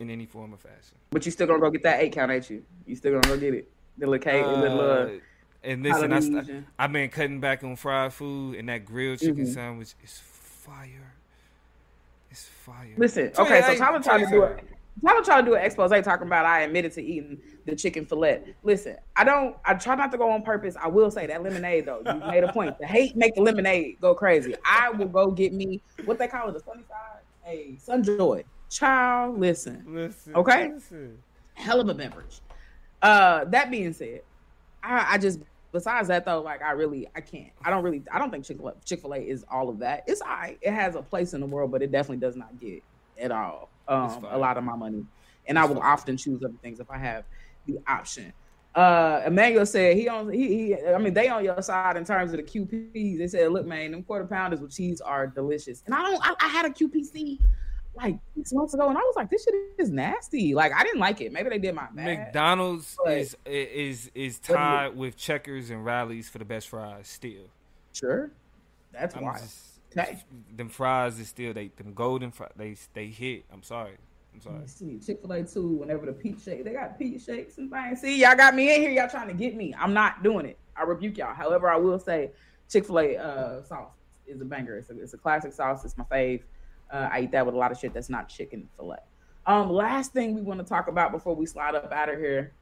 in any form or fashion. But you still gonna go get that eight count, ain't you? You still gonna go get it? The little cake, uh, the little. Uh, and listen, I st- I've been cutting back on fried food, and that grilled chicken mm-hmm. sandwich is fire. It's fire. Listen, okay, so Tyler tried to do it. Tried to do an expose talking about I admitted to eating the chicken fillet. Listen, I don't. I try not to go on purpose. I will say that lemonade though. You made a point. The hate make the lemonade go crazy. I will go get me what they call it, a sunny side, a sunjoy. Child, listen. Listen. Okay. Listen. Hell of a beverage. Uh, that being said, I, I just besides that though, like I really I can't. I don't really I don't think Chick-fil-A, Chick-fil-A is all of that. It's I it has a place in the world, but it definitely does not get at all um a lot of my money. And I will fine. often choose other things if I have the option. Uh Emmanuel said he on he, he I mean they on your side in terms of the QPs. They said, look, man, them quarter pounders with cheese are delicious. And I don't I, I had a QPC like six months ago, and I was like, "This shit is nasty." Like, I didn't like it. Maybe they did my bad. McDonald's but, is is is tied with Checkers and Rally's for the best fries still. Sure, that's I'm why. Just, okay. Them fries is still they them golden fries. They they hit. I'm sorry. I'm sorry. See Chick Fil A too. Whenever the peach shake, they got peach shakes and things. See, y'all got me in here. Y'all trying to get me. I'm not doing it. I rebuke y'all. However, I will say Chick Fil A uh, sauce is a banger. It's a, it's a classic sauce. It's my fave. Uh, I eat that with a lot of shit that's not chicken fillet. Um, last thing we want to talk about before we slide up out of here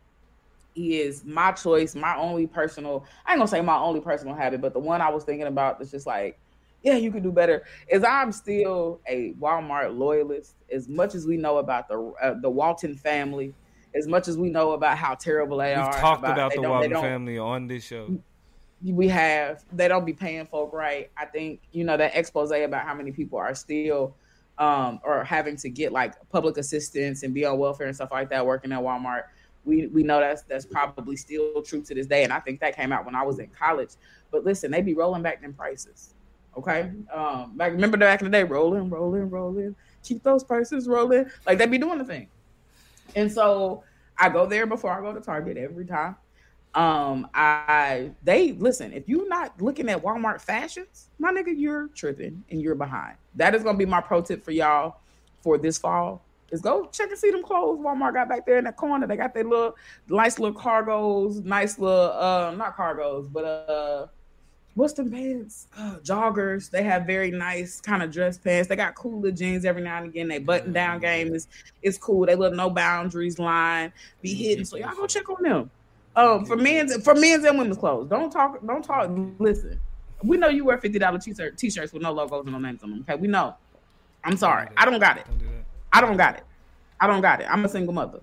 is my choice, my only personal. I ain't gonna say my only personal habit, but the one I was thinking about is just like, yeah, you could do better. Is I'm still a Walmart loyalist. As much as we know about the uh, the Walton family, as much as we know about how terrible they We've are. Talked about, about the Walton family on this show we have they don't be paying folk right. I think you know that expose about how many people are still um, or having to get like public assistance and be on welfare and stuff like that working at Walmart. We we know that's that's probably still true to this day, and I think that came out when I was in college. But listen, they be rolling back them prices. Okay, um, like remember back in the day, rolling, rolling, rolling, keep those prices rolling. Like they be doing the thing, and so I go there before I go to Target every time um, I they listen. If you're not looking at Walmart fashions, my nigga, you're tripping and you're behind. That is gonna be my pro tip for y'all for this fall. Is go check and see them clothes Walmart got back there in that corner. They got their little nice little cargos, nice little uh not cargos, but uh what's the pants? Uh, joggers. They have very nice kind of dress pants. They got cooler jeans every now and again. They button down game is is cool. They little no boundaries line be hidden. So y'all go check on them. Um, for men's for men's and women's clothes. Don't talk. Don't talk. Listen, we know you wear fifty dollar t-shirt t-shirts with no logos and no names on them. Okay, we know. I'm sorry. I don't got it. I don't got it. I don't got it. I'm a single mother.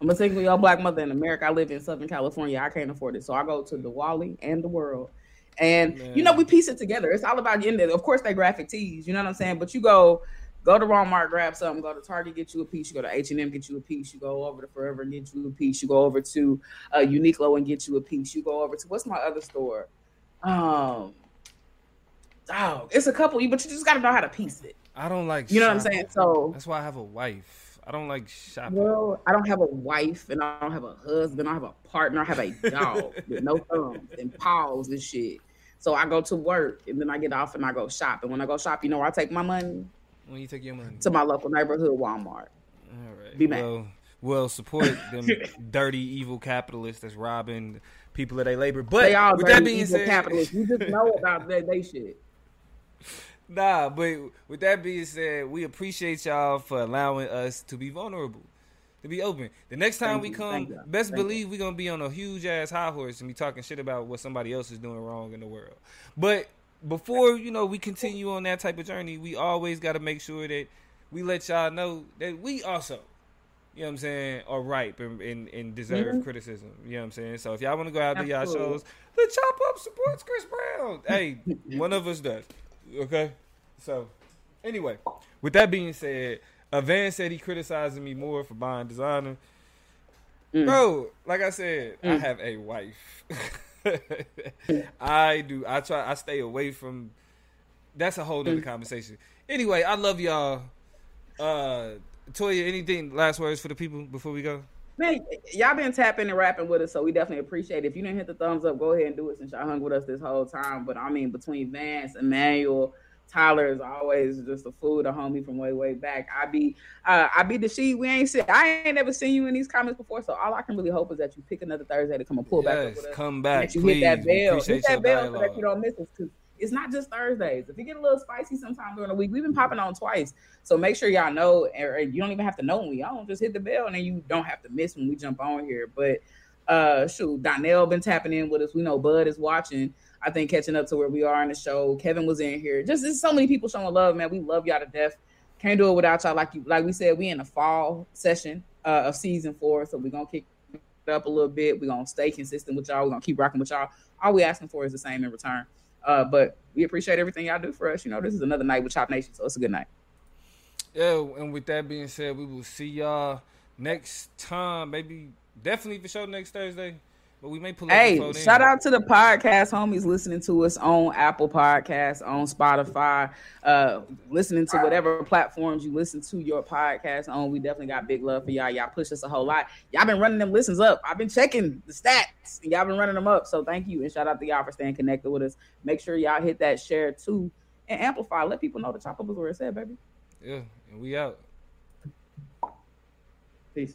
I'm a single young black mother in America. I live in Southern California. I can't afford it, so I go to the Wally and the World. And Man. you know, we piece it together. It's all about getting there. Of course, they graphic tees. You know what I'm saying? But you go Go to Walmart, grab something. Go to Target, get you a piece. You go to H and M, get you a piece. You go over to Forever and get you a piece. You go over to uh, Uniqlo and get you a piece. You go over to what's my other store? Um, oh, it's a couple, but you just got to know how to piece it. I don't like. You know what I'm saying? So that's why I have a wife. I don't like shopping. Well, I don't have a wife, and I don't have a husband. I have a partner. I have a dog with no thumbs and paws and shit. So I go to work, and then I get off and I go shop. And when I go shop, you know where I take my money? When you take your money to my local neighborhood Walmart. All right. Be mad. Well, well support them dirty, evil capitalists that's robbing people of their labor. But they all with dirty, that being said, capitalists. You just know about that they shit. Nah, but with that being said, we appreciate y'all for allowing us to be vulnerable, to be open. The next time Thank we come, best Thank believe we're gonna be on a huge ass high horse and be talking shit about what somebody else is doing wrong in the world. But before you know we continue on that type of journey, we always got to make sure that we let y'all know that we also, you know what I'm saying, are ripe and, and, and deserve mm-hmm. criticism. You know what I'm saying? So if y'all want to go out to y'all shows, the Chop Up supports Chris Brown. Hey, one of us does. Okay? So, anyway, with that being said, Van said he criticizing me more for buying designer. Mm. Bro, like I said, mm. I have a wife. I do. I try. I stay away from. That's a whole other mm. conversation. Anyway, I love y'all. Uh, Toya, anything last words for the people before we go? Man, y'all been tapping and rapping with us, so we definitely appreciate it. If you didn't hit the thumbs up, go ahead and do it since y'all hung with us this whole time. But I mean, between Vance, Emmanuel, Tyler is always just a fool, a homie from way, way back. I be, uh, I be the she. We ain't seen. I ain't never seen you in these comments before, so all I can really hope is that you pick another Thursday to come and pull back. yes, come back. That you please. hit that bell. Hit that bell dialogue. so that you don't miss us. Cause it's not just Thursdays. If you get a little spicy sometime during the week, we've been popping on twice. So make sure y'all know, or you don't even have to know when we on. Just hit the bell, and then you don't have to miss when we jump on here. But uh, shoot, Donnell been tapping in with us. We know Bud is watching. I think catching up to where we are in the show. Kevin was in here. Just there's so many people showing love, man. We love y'all to death. Can't do it without y'all. Like you, like we said, we in the fall session uh, of season four, so we're gonna kick it up a little bit. We're gonna stay consistent with y'all. We're gonna keep rocking with y'all. All we asking for is the same in return. Uh, but we appreciate everything y'all do for us. You know, this is another night with Chop Nation, so it's a good night. Yeah, and with that being said, we will see y'all next time. Maybe definitely for sure next Thursday. But we may pull Hey, shout out to the podcast homies listening to us on Apple Podcasts, on Spotify, uh, listening to whatever platforms you listen to your podcast on. We definitely got big love for y'all. Y'all push us a whole lot. Y'all been running them listens up. I've been checking the stats and y'all been running them up. So thank you and shout out to y'all for staying connected with us. Make sure y'all hit that share too and amplify. Let people know the chop up is where it's at, baby. Yeah, and we out. Peace.